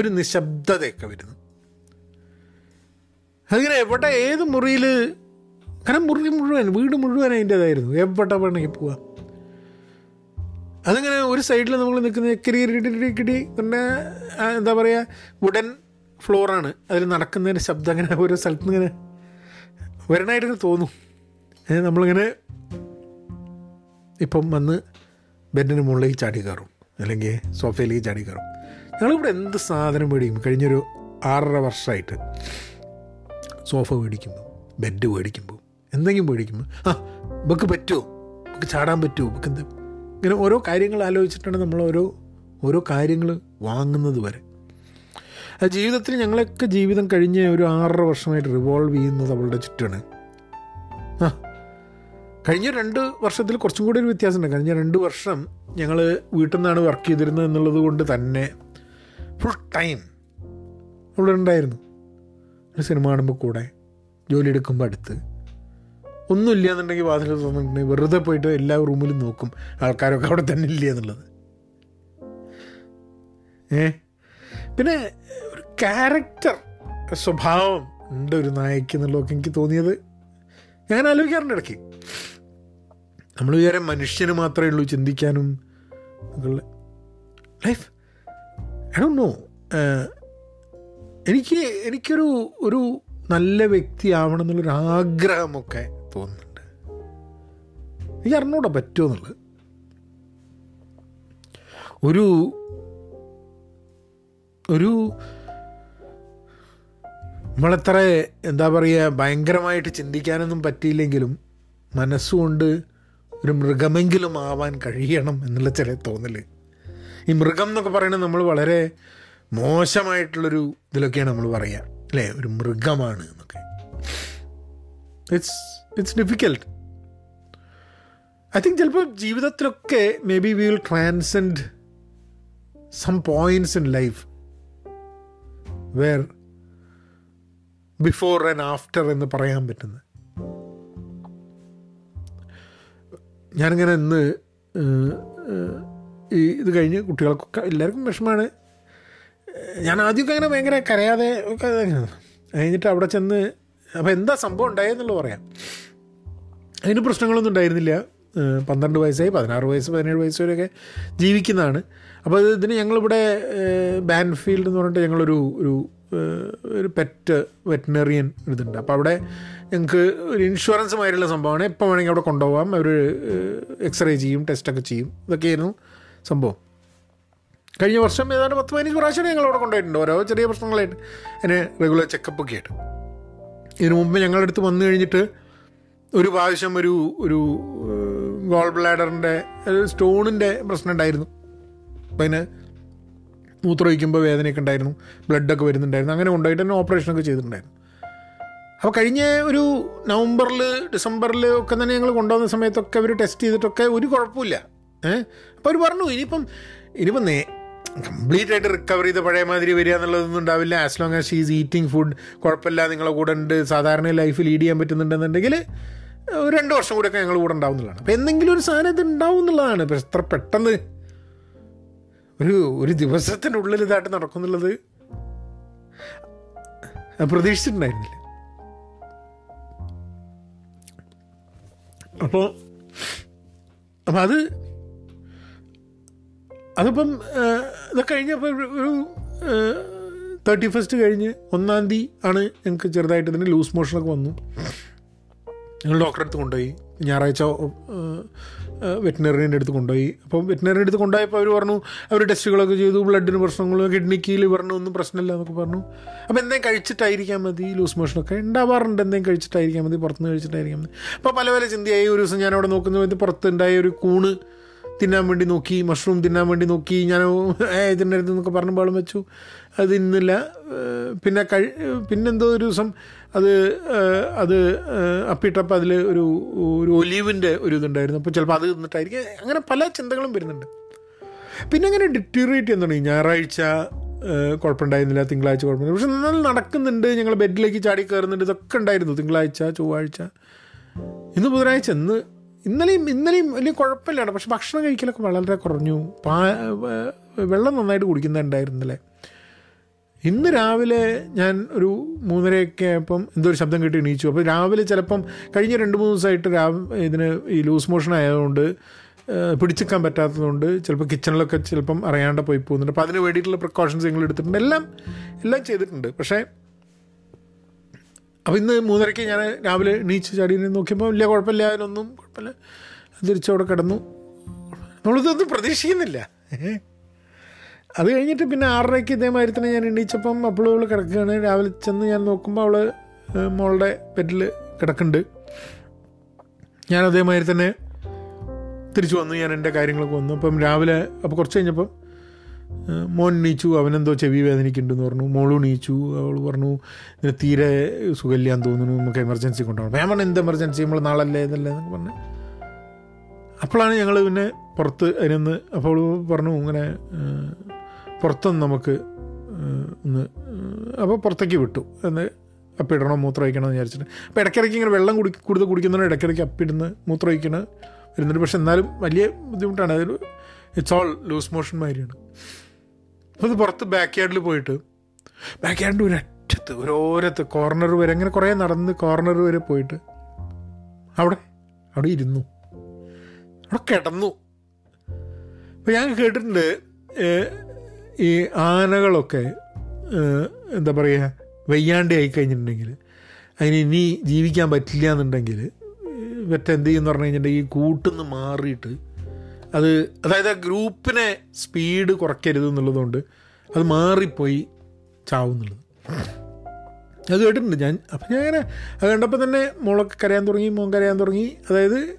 ഒരു നിശബ്ദതയൊക്കെ വരുന്നു. അതിങ്ങനെ എവിടെ ഏത് മുറിയിൽ കാരണം മുറി മുഴുവൻ വീട് മുഴുവൻ അതിന്റെതായിരുന്നു. എവിടെ വേണമെങ്കിൽ പോവാം. അതിങ്ങനെ ഒരു സൈഡിൽ നമ്മൾ നിൽക്കുന്ന കിടി പിന്നെ എന്താ പറയുക വുഡൻ ഫ്ലോറാണ് അതിൽ നടക്കുന്നതിന്റെ ശബ്ദം അങ്ങനെ ഓരോ സ്ഥലത്ത് നിന്ന് ഇങ്ങനെ വരണമായിട്ട് ഇങ്ങനെ തോന്നും. നമ്മളിങ്ങനെ ഇപ്പം വന്ന് ബെഡിന് മുകളിലേക്ക് ചാടി കയറും. അല്ലെങ്കിൽ സോഫയിലേക്ക് ചാടി കയറും. ഞങ്ങളിവിടെ എന്ത് സാധനം മേടിക്കും? കഴിഞ്ഞൊരു ആറര വർഷമായിട്ട് സോഫ മേടിക്കുമ്പോൾ ബെഡ് മേടിക്കുമ്പോൾ എന്തെങ്കിലും മേടിക്കുമ്പോൾ ആ ഇവക്ക് പറ്റുമോ? ഇവക്ക് ചാടാൻ പറ്റുമോ? ഇവക്ക് എന്താ? ഇങ്ങനെ ഓരോ കാര്യങ്ങൾ ആലോചിച്ചിട്ടാണ് നമ്മൾ ഓരോ ഓരോ കാര്യങ്ങൾ വാങ്ങുന്നത് വരെ. ജീവിതത്തിൽ ഞങ്ങളൊക്കെ ജീവിതം കഴിഞ്ഞ ഒരു ആറര വർഷമായിട്ട് റിവോൾവ് ചെയ്യുന്നത് അവളുടെ ചുറ്റാണ്. ആ കഴിഞ്ഞ രണ്ട് വർഷത്തിൽ കുറച്ചും കൂടി ഒരു വ്യത്യാസമുണ്ട്. കഴിഞ്ഞ രണ്ട് വർഷം ഞങ്ങൾ വീട്ടിൽ നിന്നാണ് വർക്ക് ചെയ്തിരുന്നത് എന്നുള്ളത് കൊണ്ട് തന്നെ ഫുൾ ടൈം ഫുൾ ഉണ്ടായിരുന്നു. ഒരു സിനിമ കാണുമ്പോൾ കൂടെ ജോലി എടുക്കുമ്പോൾ അടുത്ത്. ഒന്നുമില്ല എന്നുണ്ടെങ്കിൽ വാതിൽ തുറന്നിട്ടുണ്ടെങ്കിൽ വെറുതെ പോയിട്ട് എല്ലാ റൂമിലും നോക്കും. ആൾക്കാരൊക്കെ അവിടെ തന്നെ ഇല്ല എന്നുള്ളത്. ഏ? പിന്നെ ഒരു ക്യാരക്ടർ സ്വഭാവം ഉണ്ട് ഒരു നായക്ക് എന്നുള്ളതൊക്കെ എനിക്ക് തോന്നിയത് ഞാൻ ആലോചിക്കാറുണ്ട് ഇടയ്ക്ക്. നമ്മൾ വിചാരം മനുഷ്യന് മാത്രമേ ഉള്ളൂ ചിന്തിക്കാനും ലൈഫ് ഐ ഡോ നോ എനിക്ക് എനിക്കൊരു ഒരു നല്ല വ്യക്തി ആവണം എന്നുള്ളൊരു ആഗ്രഹമൊക്കെ തോന്നുന്നുണ്ട്. എനിക്ക് അറിഞ്ഞൂടെ പറ്റുമോ എന്നുള്ളത്. ഒരു ഒരു നമ്മളെത്ര എന്താ പറയുക ഭയങ്കരമായിട്ട് ചിന്തിക്കാനൊന്നും പറ്റിയില്ലെങ്കിലും മനസ്സുകൊണ്ട് ഒരു മൃഗമെങ്കിലും ആവാൻ കഴിയണം എന്നുള്ള ചില തോന്നൽ ഈ മൃഗം എന്നൊക്കെ പറയുന്നത് നമ്മൾ വളരെ മോശമായിട്ടുള്ളൊരു ഇതിലൊക്കെയാണ് നമ്മൾ പറയുക അല്ലേ? ഒരു മൃഗമാണ് എന്നൊക്കെ. It's it's difficult I think ചിലപ്പോൾ ജീവിതത്തിലൊക്കെ maybe will transcend some points in life where before and after എന്ന് പറയാൻ പറ്റുന്നത്. ഞാനിങ്ങനെ ഇന്ന് ഈ ഇത് കഴിഞ്ഞ് കുട്ടികൾക്കൊക്കെ എല്ലാവർക്കും വിഷമമാണ് ഞാൻ ആദ്യമൊക്കെ അങ്ങനെ ഭയങ്കര കരയാതെ ഒക്കെ കഴിഞ്ഞിട്ട് അവിടെ ചെന്ന് അപ്പോൾ എന്താ സംഭവം ഉണ്ടായെന്നുള്ളത് പറയാം. അതിന് പ്രശ്നങ്ങളൊന്നും ഉണ്ടായിരുന്നില്ല. പന്ത്രണ്ട് വയസ്സായി പതിനാറ് വയസ്സ് പതിനേഴ് വയസ്സ് വരെയൊക്കെ ജീവിക്കുന്നതാണ്. അപ്പോൾ ഇതിന് ഞങ്ങളിവിടെ ബാൻഫീൽഡ് എന്ന് പറഞ്ഞിട്ട് ഞങ്ങളൊരു ഒരു ഒരു പെറ്റ് വെറ്റിനറിയൻ ഇതുണ്ട്. അപ്പോൾ അവിടെ ഞങ്ങൾക്ക് ഒരു ഇൻഷുറൻസ് മാതിരിയുള്ള സംഭവമാണ്. എപ്പോൾ വേണമെങ്കിൽ അവിടെ കൊണ്ടുപോകാം അവർ എക്സ്റേ ചെയ്യും ടെസ്റ്റൊക്കെ ചെയ്യും. ഇതൊക്കെയായിരുന്നു സംഭവം. കഴിഞ്ഞ വർഷം ഏതാണ്ട് പത്ത് പതിനഞ്ച് പ്രാവശ്യം ഞങ്ങൾ അവിടെ കൊണ്ടുപോയിട്ടുണ്ട്. ഓരോ ചെറിയ പ്രശ്നങ്ങളായിട്ട്. അതിന് റെഗുലർ ചെക്കപ്പ് ഒക്കെ ആയിട്ട്. ഇതിനു മുമ്പ് ഞങ്ങളുടെ അടുത്ത് വന്നു കഴിഞ്ഞിട്ട് ഒരു പ്രാവശ്യം ഒരു ഒരു ഗോൾ ബ്ലാഡറിന്റെ സ്റ്റോണിന്റെ പ്രശ്നം ഉണ്ടായിരുന്നു. അപ്പം അതിന് മൂത്രമൊഴിക്കുമ്പോൾ വേദനയൊക്കെ ഉണ്ടായിരുന്നു. ബ്ലഡൊക്കെ വരുന്നുണ്ടായിരുന്നു. അങ്ങനെ കൊണ്ടുപോയിട്ട് തന്നെ ഓപ്പറേഷനൊക്കെ ചെയ്തിട്ടുണ്ടായിരുന്നു. അപ്പോൾ കഴിഞ്ഞ ഒരു നവംബറിൽ ഡിസംബറിൽ ഒക്കെ തന്നെ ഞങ്ങൾ കൊണ്ടുവന്ന സമയത്തൊക്കെ അവർ ടെസ്റ്റ് ചെയ്തിട്ടൊക്കെ ഒരു കുഴപ്പമില്ല ഏഹ് അപ്പോൾ അവർ പറഞ്ഞു ഇനിയിപ്പം ഇനിയിപ്പം നേ കംപ്ലീറ്റ് ആയിട്ട് റിക്കവർ ചെയ്ത് പഴയ മാതിരി വരിക എന്നുള്ളതൊന്നും ഉണ്ടാവില്ല. As long as she's eating food കുഴപ്പമില്ല നിങ്ങളെ കൂടെ ഉണ്ട്. സാധാരണ ലൈഫ് ലീഡ് ചെയ്യാൻ പറ്റുന്നുണ്ടെന്നുണ്ടെങ്കിൽ ഒരു രണ്ട് വർഷം കൂടെയൊക്കെ ഞങ്ങൾ കൂടെ ഉണ്ടാവുന്നതാണ് അപ്പോൾ എന്തെങ്കിലും ഒരു സാധനം ഇത് ഉണ്ടാവും എന്നുള്ളതാണ്. എത്ര പെട്ടെന്ന് ഒരു ഒരു ദിവസത്തിന്റെ ഉള്ളിൽ ഇതായിട്ട് നടക്കുന്നുള്ളത് പ്രതീക്ഷിച്ചിട്ടുണ്ടായിരുന്നില്ല. അപ്പോൾ അപ്പം അത് അതിപ്പം ഇതൊക്കെ കഴിഞ്ഞപ്പോൾ ഒരു തേർട്ടി ഫസ്റ്റ് കഴിഞ്ഞ് ഒന്നാം തീയതി ആണ് ഞങ്ങൾക്ക് ചെറുതായിട്ട് ഇതിന് ലൂസ് മോഷനൊക്കെ വന്നു. ഞങ്ങൾ ഡോക്ടറെ അടുത്ത് കൊണ്ടുപോയി. ഞായറാഴ്ച വെറ്റിനറിന്റെ അടുത്ത് കൊണ്ടുപോയി. അപ്പം വെറ്റിനറിന്റെ അടുത്ത് കൊണ്ടുപോയപ്പോൾ അവർ പറഞ്ഞു അവർ ടെസ്റ്റുകളൊക്കെ ചെയ്തു ബ്ലഡിന് പ്രശ്നങ്ങൾ കിഡ്നിക്ക് ലിവറിന് ഒന്നും പ്രശ്നമില്ല എന്നൊക്കെ പറഞ്ഞു. അപ്പോൾ എന്തെങ്കിലും കഴിച്ചിട്ടായിരിക്കാൻ മതി ലൂസ് മോഷനൊക്കെ ഉണ്ടാവാറുണ്ട്. എന്തെങ്കിലും കഴിച്ചിട്ടായിരിക്കാൻ മതി പുറത്തുനിന്ന് കഴിച്ചിട്ടായിരിക്കാൻ മതി. അപ്പോൾ പല പല ചിന്തയായി. ഒരു ദിവസം ഞാൻ അവിടെ നോക്കുന്ന സമയത്ത് പുറത്തുണ്ടായ ഒരു കൂണ് തിന്നാൻ വേണ്ടി നോക്കി മഷ്റൂം തിന്നാൻ വേണ്ടി നോക്കി ഞാൻ ഇതിന്റെ അടുത്ത് എന്നൊക്കെ പറഞ്ഞ ബഹളം വെച്ചു. അത് ഇന്നില്ല. പിന്നെ കഴി പിന്നെന്തോ ഒരു ദിവസം അത് അത് അപ്പിട്ടപ്പോൾ അതിൽ ഒരു ഒരു ഒലീവിന്റെ ഒരു ഇതുണ്ടായിരുന്നു. അപ്പോൾ ചിലപ്പോൾ അത് തിന്നിട്ടായിരിക്കും. അങ്ങനെ പല ചിന്തകളും വരുന്നുണ്ട്. പിന്നെ അങ്ങനെ ഡിറ്റീറിയേറ്റ് ചെയ്യുന്നുണ്ട് ഞായറാഴ്ച ഏഹ്, കുഴപ്പമുണ്ടായിരുന്നില്ല. തിങ്കളാഴ്ച കുഴപ്പമില്ല. പക്ഷെ എന്നാൽ നടക്കുന്നുണ്ട്. ഞങ്ങൾ ബെഡിലേക്ക് ചാടി കയറുന്നുണ്ട്. ഇതൊക്കെ ഉണ്ടായിരുന്നു. തിങ്കളാഴ്ച ചൊവ്വാഴ്ച. ഇന്ന് ബുധനാഴ്ച ഇന്ന് ഇന്നലെയും ഇന്നലെയും വലിയ കുഴപ്പമില്ലാണ് പക്ഷെ ഭക്ഷണം കഴിക്കലൊക്കെ വളരെ കുറഞ്ഞു. പാ വെള്ളം നന്നായിട്ട് കുടിക്കുന്നുണ്ടായിരുന്നില്ലേ? ഇന്ന് രാവിലെ ഞാൻ ഒരു മൂന്നരയൊക്കെ ആയപ്പം എന്തോ ഒരു ശബ്ദം കേട്ട് എണീച്ചു. അപ്പോൾ രാവിലെ ചിലപ്പം കഴിഞ്ഞ രണ്ട് മൂന്ന് ദിവസമായിട്ട് രാവ് ഇതിന് ഈ ലൂസ് മോഷൻ ആയതുകൊണ്ട് പിടിച്ചിക്കാൻ പറ്റാത്തതുകൊണ്ട് ചിലപ്പോൾ കിച്ചണിലൊക്കെ ചിലപ്പം അറിയാണ്ട് പോയി പോകുന്നുണ്ട്. അപ്പോൾ അതിന് വേണ്ടിയിട്ടുള്ള പ്രിക്കോഷൻസ് ഞങ്ങൾ എടുത്തിട്ടുണ്ട്. എല്ലാം എല്ലാം ചെയ്തിട്ടുണ്ട്. പക്ഷേ അപ്പോൾ ഇന്ന് മൂന്നരയ്ക്ക് ഞാൻ രാവിലെ എണീച്ച് ചാടി നോക്കിയപ്പോൾ വലിയ കുഴപ്പമില്ല അതിനൊന്നും കുഴപ്പമില്ല. തിരിച്ചവിടെ കിടന്നു. നമ്മളിതൊന്നും പ്രതീക്ഷിക്കുന്നില്ല. അത് കഴിഞ്ഞിട്ട് പിന്നെ ആറരയ്ക്ക് ഇതേമാതിരി തന്നെ ഞാൻ എണീച്ചപ്പം അപ്പോൾ അവൾ കിടക്കുകയാണ്. രാവിലെ ചെന്ന് ഞാൻ നോക്കുമ്പോൾ അവൾ മോളുടെ ബെഡിൽ കിടക്കുന്നുണ്ട്. ഞാൻ അതേമാതിരി തന്നെ തിരിച്ചു വന്നു ഞാൻ എന്റെ കാര്യങ്ങളൊക്കെ വന്നു. അപ്പം രാവിലെ അപ്പോൾ കുറച്ച് കഴിഞ്ഞപ്പം മോൻ നീച്ചു അവനെന്തോ ചെവി വേദനിക്കുന്നുണ്ടെന്ന് പറഞ്ഞു. മോളു നീച്ചു അവൾ പറഞ്ഞു ഇതിന് തീരെ സുഖമില്ലാന്ന് തോന്നുന്നു നമുക്ക് എമർജൻസി കൊണ്ടുപോകണം. ഞാൻ പറഞ്ഞു എന്ത് എമർജൻസി നമ്മൾ നാളല്ലേ ഇതല്ലേ? എന്നൊക്കെ പറഞ്ഞു. അപ്പോഴാണ് ഞങ്ങൾ പിന്നെ പുറത്ത് അതിനൊന്ന് അപ്പോൾ പറഞ്ഞു ഇങ്ങനെ പുറത്തൊന്ന് നമുക്ക് ഒന്ന് അപ്പോൾ പുറത്തേക്ക് വിട്ടു. എന്ന് അപ്പിടണോ മൂത്രം ഒഴിക്കണമെന്ന് വിചാരിച്ചിട്ട്. അപ്പോൾ ഇടയ്ക്കിടയ്ക്ക് ഇങ്ങനെ വെള്ളം കുടി കൂടുതൽ കുടിക്കുന്നതിന് ഇടയ്ക്കിടയ്ക്ക് അപ്പിടുന്ന് മൂത്രം ഒഴിക്കണ. വരുന്നുണ്ട് പക്ഷെ എന്നാലും വലിയ ബുദ്ധിമുട്ടാണ്. അതൊരു ഇറ്റ്സ് ഓൾ ലൂസ് മോഷൻ മാതിരിയാണ്. അപ്പോൾ പുറത്ത് ബാക്ക് യാർഡിൽ പോയിട്ട് ബാക്ക് യാർഡിന്റെ ഒരു അറ്റത്ത് ഓരോരത്ത് കോർണർ വരെ അങ്ങനെ കുറേ നടന്ന് കോർണർ വരെ പോയിട്ട് അവിടെ അവിടെ ഇരുന്നു. അവിടെ കിടന്നു. അപ്പോൾ ഞാൻ കേട്ടിട്ടുണ്ട് ഈ ആനകളൊക്കെ എന്താ പറയുക വയ്യാണ്ട് ആയി കഴിഞ്ഞിട്ടുണ്ടെങ്കിൽ അതിന് ഇനി ജീവിക്കാൻ പറ്റില്ല എന്നുണ്ടെങ്കിൽ മറ്റെന്ത് ചെയ്യുമെന്ന് പറഞ്ഞു കഴിഞ്ഞിട്ടുണ്ടെങ്കിൽ ഈ കൂട്ടുന്ന് മാറിയിട്ട് അത് അതായത് ആ ഗ്രൂപ്പിനെ സ്പീഡ് കുറയ്ക്കരുത് എന്നുള്ളതുകൊണ്ട് അത് മാറിപ്പോയി ചാവുന്നുള്ളത് അത് കേട്ടിട്ടുണ്ട് ഞാൻ. അപ്പം ഞാൻ അങ്ങനെ അത് കണ്ടപ്പോൾ തന്നെ മോളൊക്കെ കരയാൻ തുടങ്ങി മോൻ കരയാൻ തുടങ്ങി. അതായത്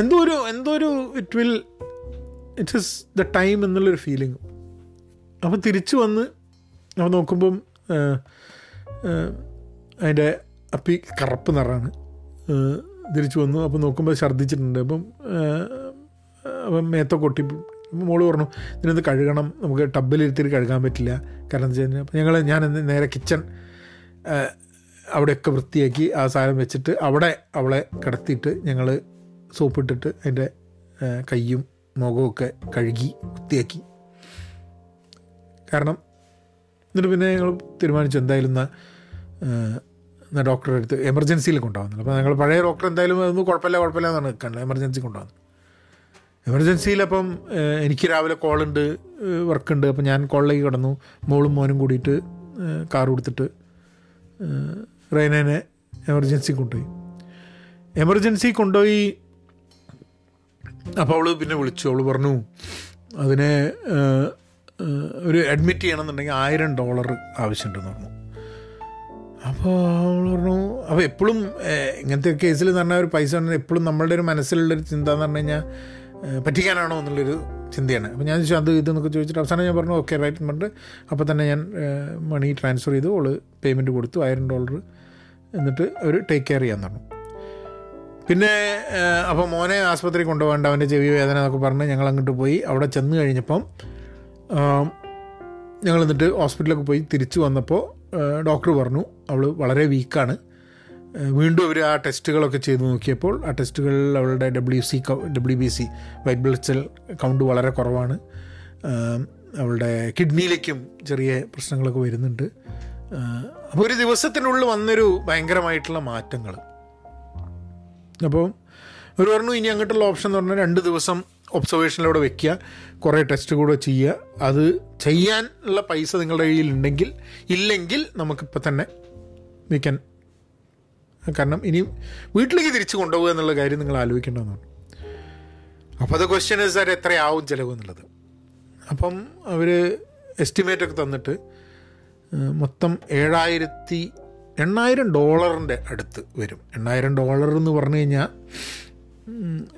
എന്തോ ഒരു എന്തോ ഒരു it will it is the time എന്നുള്ളൊരു ഫീലിംഗ് അപ്പോൾ തിരിച്ചു വന്ന് അപ്പോൾ നോക്കുമ്പം അതിന്റെ അപ്പി കറുപ്പ് നിറാണ് തിരിച്ചു വന്നു. അപ്പോൾ നോക്കുമ്പോൾ ഛർദ്ദിച്ചിട്ടുണ്ട്. അപ്പം ഒട്ടി കൊട്ടി മോൾ പറഞ്ഞു ഇതിനൊന്ന് കഴുകണം നമുക്ക് ടബിലിരുത്തിയിട്ട് കഴുകാൻ പറ്റില്ല. കാരണം എന്താ വെച്ച് കഴിഞ്ഞാൽ ഞങ്ങൾ ഞാൻ നേരെ കിച്ചൺ അവിടെയൊക്കെ വൃത്തിയാക്കി ആ സാധനം വെച്ചിട്ട് അവിടെ അവളെ കിടത്തിയിട്ട് ഞങ്ങൾ സോപ്പിട്ടിട്ട് അതിന്റെ കയ്യും മുഖമൊക്കെ കഴുകി വൃത്തിയാക്കി. കാരണം എന്നിട്ട് പിന്നെ ഞങ്ങൾ തീരുമാനിച്ചു എന്തായാലും എന്നാൽ ഡോക്ടറെ അടുത്ത് എമർജൻസിയിൽ കൊണ്ടുപോകുന്നില്ല അപ്പോൾ ഞങ്ങൾ പഴയ ഡോക്ടർ എന്തായാലും അതൊന്നും കുഴപ്പമില്ല കുഴപ്പമില്ല എന്നാണ് നിൽക്കുന്നത് എമർജൻസി കൊണ്ടുപോകുന്നത് എമർജൻസിയിൽ അപ്പം എനിക്ക് രാവിലെ കോളുണ്ട് വർക്കുണ്ട്. അപ്പം ഞാൻ കോളിലേക്ക് കിടന്നു. മോളും മോനും കൂടിയിട്ട് കാർ കൊടുത്തിട്ട് റെയിനേനെ എമർജൻസി കൊണ്ടുപോയി. എമർജൻസി കൊണ്ടുപോയി. അപ്പോൾ അവൾ പിന്നെ വിളിച്ചു. അവൾ പറഞ്ഞു അതിനെ ഒരു അഡ്മിറ്റ് ചെയ്യണമെന്നുണ്ടെങ്കിൽ ആയിരം ഡോളർ ആവശ്യമുണ്ടെന്ന് പറഞ്ഞു. അപ്പോൾ അവൾ പറഞ്ഞു അപ്പോൾ എപ്പോഴും ഇങ്ങനത്തെ കേസിൽ എന്ന് പറഞ്ഞാൽ ഒരു പൈസ ഉണ്ടെങ്കിൽ എപ്പോഴും നമ്മളുടെ ഒരു മനസ്സിലുള്ളൊരു ചിന്ത എന്ന് പറഞ്ഞു കഴിഞ്ഞാൽ പറ്റിക്കാനാണോ എന്നുള്ളൊരു ചിന്തയാണ്. അപ്പോൾ ഞാൻ ചോദിച്ചു അത് ഇതെന്നൊക്കെ ചോദിച്ചിട്ട് അവസാനം ഞാൻ പറഞ്ഞു ഓക്കെ റൈറ്റ് പറഞ്ഞിട്ട് അപ്പോൾ തന്നെ ഞാൻ മണി ട്രാൻസ്ഫർ ചെയ്തു. ഓൾ പേയ്മെന്റ് കൊടുത്തു ആയിരം ഡോളർ എന്നിട്ട് അവർ ടേക്ക് കെയർ ചെയ്യാൻ പറഞ്ഞു. പിന്നെ അപ്പോൾ മോനെ ആസ്പത്രി കൊണ്ടുപോകേണ്ട അവന്റെ ചെവി വേദന എന്നൊക്കെ പറഞ്ഞ് ഞങ്ങൾ അങ്ങോട്ട് പോയി. അവിടെ ചെന്ന് കഴിഞ്ഞപ്പം ഞങ്ങൾ എന്നിട്ട് ഹോസ്പിറ്റലൊക്കെ പോയി തിരിച്ചു വന്നപ്പോൾ ഡോക്ടർ പറഞ്ഞു അവൾ വളരെ വീക്കാണ് വീണ്ടും അവർ ആ ടെസ്റ്റുകളൊക്കെ ചെയ്ത് നോക്കിയപ്പോൾ ആ ടെസ്റ്റുകളിൽ അവളുടെ W C W B C white blood cell count വളരെ കുറവാണ്. അവളുടെ കിഡ്നിയിലേക്കും ചെറിയ പ്രശ്നങ്ങളൊക്കെ വരുന്നുണ്ട്. അപ്പോൾ ഒരു ദിവസത്തിനുള്ളിൽ വന്നൊരു ഭയങ്കരമായിട്ടുള്ള മാറ്റങ്ങൾ. അപ്പോൾ ഒരു പറഞ്ഞു ഇനി അങ്ങോട്ടുള്ള ഓപ്ഷൻ എന്ന് പറഞ്ഞാൽ രണ്ട് ദിവസം ഒബ്സർവേഷനിലൂടെ വെക്കുക കുറേ ടെസ്റ്റ് കൂടെ ചെയ്യുക. അത് ചെയ്യാനുള്ള പൈസ നിങ്ങളുടെ കയ്യിൽ ഉണ്ടെങ്കിൽ ഇല്ലെങ്കിൽ നമുക്കിപ്പോൾ തന്നെ വി ക്യാൻ കാരണം ഇനി വീട്ടിലേക്ക് തിരിച്ചു കൊണ്ടുപോകുക എന്നുള്ള കാര്യം നിങ്ങൾ ആലോചിക്കേണ്ടതാണ്. അപ്പോൾ അത് ക്വസ്റ്റ്യൻ ദാറ്റ് എത്രയാവും ചിലവ് എന്നുള്ളത്. അപ്പം അവർ എസ്റ്റിമേറ്റ് ഒക്കെ തന്നിട്ട് മൊത്തം ഏഴായിരത്തി എണ്ണായിരം ഡോളറിന്റെ അടുത്ത് വരും. എണ്ണായിരം ഡോളർ എന്ന് പറഞ്ഞു കഴിഞ്ഞാൽ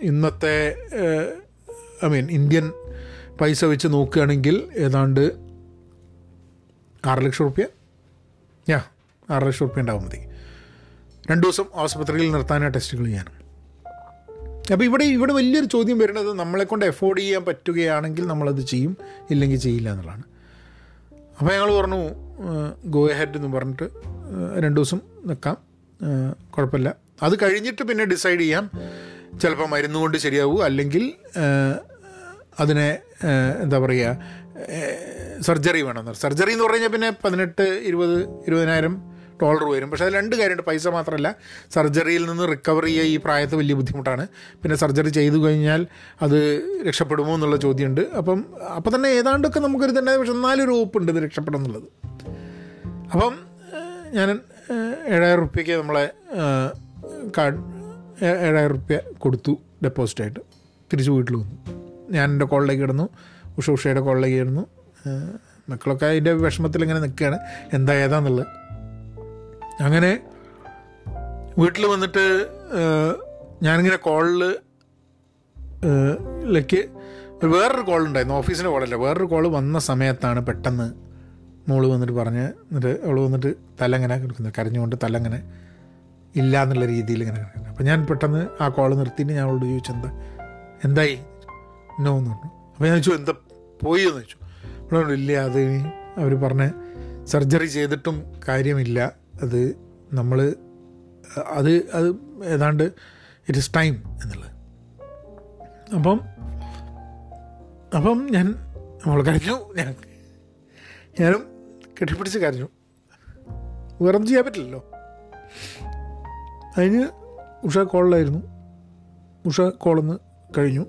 ഇന്നത്തെ ഐ മീൻ ഇന്ത്യൻ പൈസ വെച്ച് നോക്കുകയാണെങ്കിൽ ഏതാണ്ട് ആറ് ലക്ഷം റുപ്യ. ഞാ ആറ് ലക്ഷം റുപ്യ ഉണ്ടാവും മതി. രണ്ട് ദിവസം ആശുപത്രിയിൽ നിർത്താനാ ടെസ്റ്റുകൾ ചെയ്യാൻ അപ്പോൾ ഇവിടെ ഇവിടെ വലിയൊരു ചോദ്യം വരുന്നത് നമ്മളെക്കൊണ്ട് എഫോർഡ് ചെയ്യാൻ പറ്റുകയാണെങ്കിൽ നമ്മളത് ചെയ്യും ഇല്ലെങ്കിൽ ചെയ്യില്ല എന്നുള്ളതാണ്. അപ്പോൾ ഞങ്ങൾ പറഞ്ഞു ഗോ ഹെഡ് എന്ന് പറഞ്ഞിട്ട് രണ്ട് ദിവസം നിൽക്കാം കുഴപ്പമില്ല. അത് കഴിഞ്ഞിട്ട് പിന്നെ ഡിസൈഡ് ചെയ്യാം ചിലപ്പോൾ മരുന്ന് കൊണ്ട് ശരിയാവും അല്ലെങ്കിൽ അതിനെ എന്താ പറയുക സർജറി വേണം. സർജറി എന്ന് പറഞ്ഞു കഴിഞ്ഞാൽ പിന്നെ പതിനെട്ട് ഇരുപത് ഇരുപതിനായിരം ഡോളർ വരും. പക്ഷേ അത് രണ്ട് കാര്യമുണ്ട്. പൈസ മാത്രമല്ല സർജറിയിൽ നിന്ന് റിക്കവർ ചെയ്യുക ഈ പ്രായത്തിൽ വലിയ ബുദ്ധിമുട്ടാണ്. പിന്നെ സർജറി ചെയ്തു കഴിഞ്ഞാൽ അത് രക്ഷപ്പെടുമോ എന്നുള്ള ചോദ്യമുണ്ട്. അപ്പം അപ്പം തന്നെ ഏതാണ്ടൊക്കെ നമുക്കൊരു തന്നെ പക്ഷെ എന്നാലൊരു ഉണ്ട് ഇത് രക്ഷപ്പെടും എന്നുള്ളത്. അപ്പം ഞാൻ ഏഴായിരം റുപ്യക്ക് നമ്മളെ കാർഡ് ഏഴായിരം റുപ്യ കൊടുത്തു ഡെപ്പോസിറ്റായിട്ട് തിരിച്ച് വീട്ടിൽ വന്നു. ഞാൻ എന്റെ കോളിലേക്ക് കിടന്നു. ഉഷ ഉഷയുടെ കോളിലേക്ക് ഇടുന്നു മക്കളൊക്കെ അതിന്റെ വിഷമത്തിൽ ഇങ്ങനെ നിൽക്കുകയാണ്. എന്താ ഏതാന്നുള്ളത്. അങ്ങനെ വീട്ടിൽ വന്നിട്ട് ഞാനിങ്ങനെ കോളിൽ ലേക്ക് വേറൊരു കോൾ ഉണ്ടായിരുന്നു ഓഫീസിന്റെ കോളല്ല വേറൊരു കോൾ വന്ന സമയത്താണ് പെട്ടെന്ന് മോൾ വന്നിട്ട് പറഞ്ഞ് എന്നിട്ട് അവൾ വന്നിട്ട് തലങ്ങനെ കിടക്കുന്നത് കരഞ്ഞുകൊണ്ട് തലങ്ങനെ ഇല്ല എന്നുള്ള രീതിയിൽ ഇങ്ങനെ കിടക്കുന്നത് അപ്പം ഞാൻ പെട്ടെന്ന് ആ കോൾ നിർത്തിയിട്ട് ഞാൻ അവളോട് ചോദിച്ചു എന്താ എന്തായി? എന്നോ എന്ന് പറഞ്ഞു. അപ്പോൾ ഞാൻ ചോദിച്ചു എന്താ പോയി? എന്ന് ചോദിച്ചു. അവളോട് ഇല്ല അത് അവർ പറഞ്ഞ് സർജറി ചെയ്തിട്ടും കാര്യമില്ല. അത് നമ്മൾ അത് അത് ഏതാണ്ട് ഇറ്റ് ഇസ് ടൈം എന്നുള്ളത്. അപ്പം അപ്പം ഞാൻ നമ്മൾ കരഞ്ഞു. ഞാൻ ഞാനും കെട്ടിപ്പിടിച്ച് കരഞ്ഞു. വേറൊന്നും ചെയ്യാൻ പറ്റില്ലല്ലോ. അതിന് ഉഷ കോളിലായിരുന്നു. ഉഷ കോളിന്ന് കഴിഞ്ഞു.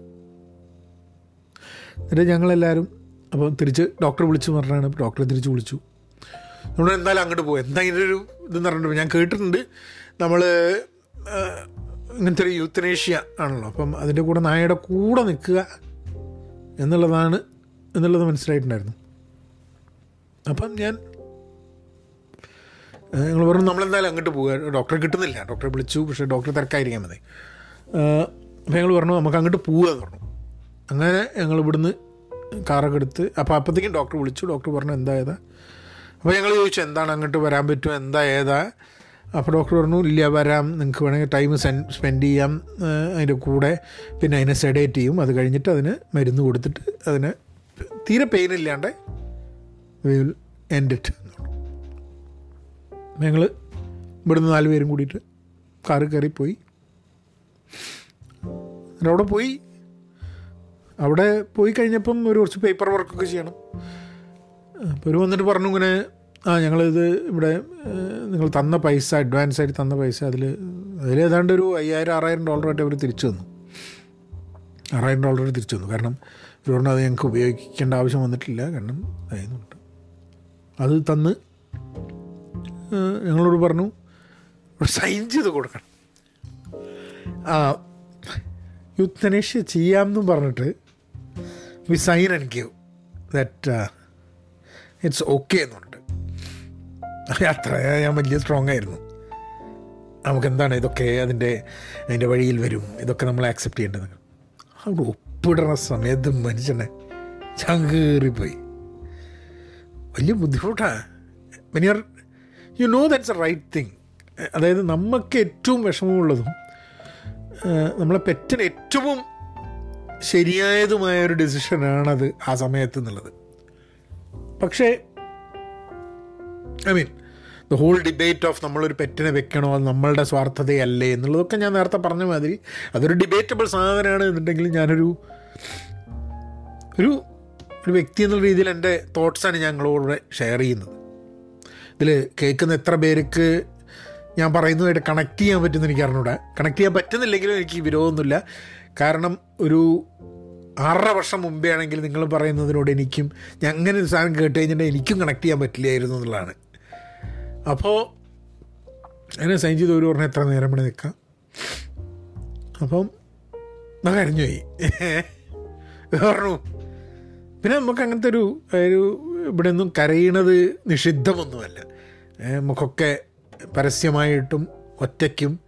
എന്നിട്ട് ഞങ്ങളെല്ലാവരും അപ്പം തിരിച്ച് ഡോക്ടറെ വിളിച്ചു പറഞ്ഞാണ്. ഡോക്ടറെ തിരിച്ച് വിളിച്ചു. നമ്മൾ എന്തായാലും അങ്ങോട്ട് പോകും എന്തായാലും ഒരു ഇതെന്ന് പറഞ്ഞിട്ട് ഞാൻ കേട്ടിട്ടുണ്ട്. നമ്മൾ ഇങ്ങനത്തെ ഒരു യൂത്തനേഷ്യ ആണല്ലോ. അപ്പം അതിന്റെ കൂടെ നായയുടെ കൂടെ നിൽക്കുക എന്നുള്ളതാണ് എന്നുള്ളത് മനസ്സിലായിട്ടുണ്ടായിരുന്നു. അപ്പം ഞാൻ ഞങ്ങൾ പറഞ്ഞു നമ്മളെന്തായാലും അങ്ങോട്ട് പോകുക ഡോക്ടറെ കിട്ടുന്നില്ല. ഡോക്ടറെ വിളിച്ചു. പക്ഷേ ഡോക്ടർ തിരക്കായിരിക്കാൻ മതി അപ്പം ഞങ്ങൾ പറഞ്ഞു നമുക്ക് അങ്ങോട്ട് പോവുക എന്ന് പറഞ്ഞു. അങ്ങനെ ഞങ്ങൾ ഇവിടുന്ന് കാറൊക്കെ എടുത്ത് അപ്പോൾ അപ്പോഴത്തേക്കും ഡോക്ടർ വിളിച്ചു. ഡോക്ടർ പറഞ്ഞു എന്താ ഏതാ? അപ്പോൾ ഞങ്ങൾ ചോദിച്ചു എന്താണ് അങ്ങോട്ട് വരാൻ പറ്റുമോ എന്താ ഏതാ? അപ്പോൾ ഡോക്ടർ പറഞ്ഞു ഇല്ല വരാം. നിങ്ങൾക്ക് വേണമെങ്കിൽ ടൈം സ്പെൻഡ് ചെയ്യാം. അതിന്റെ കൂടെ പിന്നെ അതിനെ സെഡേറ്റ് ചെയ്യും. അത് കഴിഞ്ഞിട്ട് അതിന് മരുന്ന് കൊടുത്തിട്ട് അതിന് തീരെ പെയിൻ ഇല്ലാണ്ട് വിൽ എൻഡ് ഇറ്റ് ഞങ്ങൾ ഇവിടുന്ന് നാല് പേരും കൂടിയിട്ട് കാറ് കയറി പോയി. അവിടെ പോയി. അവിടെ പോയി കഴിഞ്ഞപ്പം ഒരു കുറച്ച് പേപ്പർ വർക്കൊക്കെ ചെയ്യണം. അപ്പോൾ ഒരു വന്നിട്ട് പറഞ്ഞു ഇങ്ങനെ ആ ഞങ്ങളിത് ഇവിടെ നിങ്ങൾ തന്ന പൈസ അഡ്വാൻസ് ആയിട്ട് തന്ന പൈസ അതിൽ അതിൽ ഏതാണ്ട് ഒരു അയ്യായിരം ആറായിരം ഡോളറായിട്ട് അവർ തിരിച്ചു തന്നു. ആറായിരം ഡോളർ തിരിച്ചു തന്നു. കാരണം ഒരു പറഞ്ഞാൽ അത് ഞങ്ങൾക്ക് ഉപയോഗിക്കേണ്ട ആവശ്യം വന്നിട്ടില്ല. കാരണം അതായതുകൊണ്ട് അത് തന്ന് ഞങ്ങളോട് പറഞ്ഞു സൈൻ ചെയ്ത് കൊടുക്കണം. ആ യുദ്ധനേഷ്യ ചെയ്യാമെന്നും പറഞ്ഞിട്ട് we sign and give that it's okay എന്നുണ്ട്. അത്ര ഞാൻ വലിയ സ്ട്രോങ് ആയിരുന്നു. നമുക്ക് എന്താണ് ഇതൊക്കെ അതിന്റെ അതിന്റെ വഴിയിൽ വരും? ഇതൊക്കെ നമ്മൾ ആക്സെപ്റ്റ് ചെയ്യേണ്ടത്. അവിടെ ഒപ്പിടുന്ന സമയത്ത് മനുഷ്യനെ ചങ്കേറിപ്പോയി. വലിയ ബുദ്ധിമുട്ടാണ് when you you know that's a right thing അതായത് നമുക്ക് ഏറ്റവും വിഷമമുള്ളതും നമ്മളെ പെറ്റിന് ഏറ്റവും ശരിയായതുമായ ഒരു ഡെസിഷനാണത് ആ സമയത്ത് എന്നുള്ളത്. പക്ഷേ I mean the whole debate of നമ്മളൊരു പെറ്റിനെ വെക്കണോ നമ്മളുടെ സ്വാർത്ഥതയല്ലേ എന്നുള്ളതൊക്കെ ഞാൻ നേരത്തെ പറഞ്ഞ മാതിരി അതൊരു ഡിബേറ്റബിൾ സാധനമാണ് എന്നുണ്ടെങ്കിൽ ഞാനൊരു ഒരു ഒരു വ്യക്തി എന്നുള്ള രീതിയിൽ എന്റെ തോട്ട്സാണ് ഞങ്ങളോട് ഷെയർ ചെയ്യുന്നത്. ഇതിൽ കേൾക്കുന്ന എത്ര പേർക്ക് ഞാൻ പറയുന്നതായിട്ട് കണക്ട് ചെയ്യാൻ പറ്റുമെന്ന് എനിക്ക് അറിഞ്ഞൂടാ. കണക്ട് ചെയ്യാൻ പറ്റുന്നില്ലെങ്കിലും എനിക്ക് വിരോധമൊന്നുമില്ല. കാരണം ഒരു ആറര വർഷം മുമ്പേ ആണെങ്കിൽ നിങ്ങൾ പറയുന്നതിനോട് എനിക്കും അങ്ങനെ ഒരു സാധനം കേട്ട് കഴിഞ്ഞിട്ടുണ്ടെങ്കിൽ എനിക്കും കണക്ട് ചെയ്യാൻ പറ്റില്ലായിരുന്നു എന്നുള്ളതാണ്. അപ്പോൾ അങ്ങനെ സൈൻ ചെയ്ത് ഒരു പറഞ്ഞാൽ എത്ര നേരം ഇവിടെ നിൽക്കാം? അപ്പം ഞാൻ അറിഞ്ഞുപോയി പോയി. (laughs) പറഞ്ഞു പിന്നെ നമുക്ക് അങ്ങനത്തെ ഒരു ഒരു ഇവിടെ ഒന്നും കരയണത് നിഷിദ്ധമൊന്നുമല്ല. നമുക്കൊക്കെ പരസ്യമായിട്ടും ഒറ്റയ്ക്കും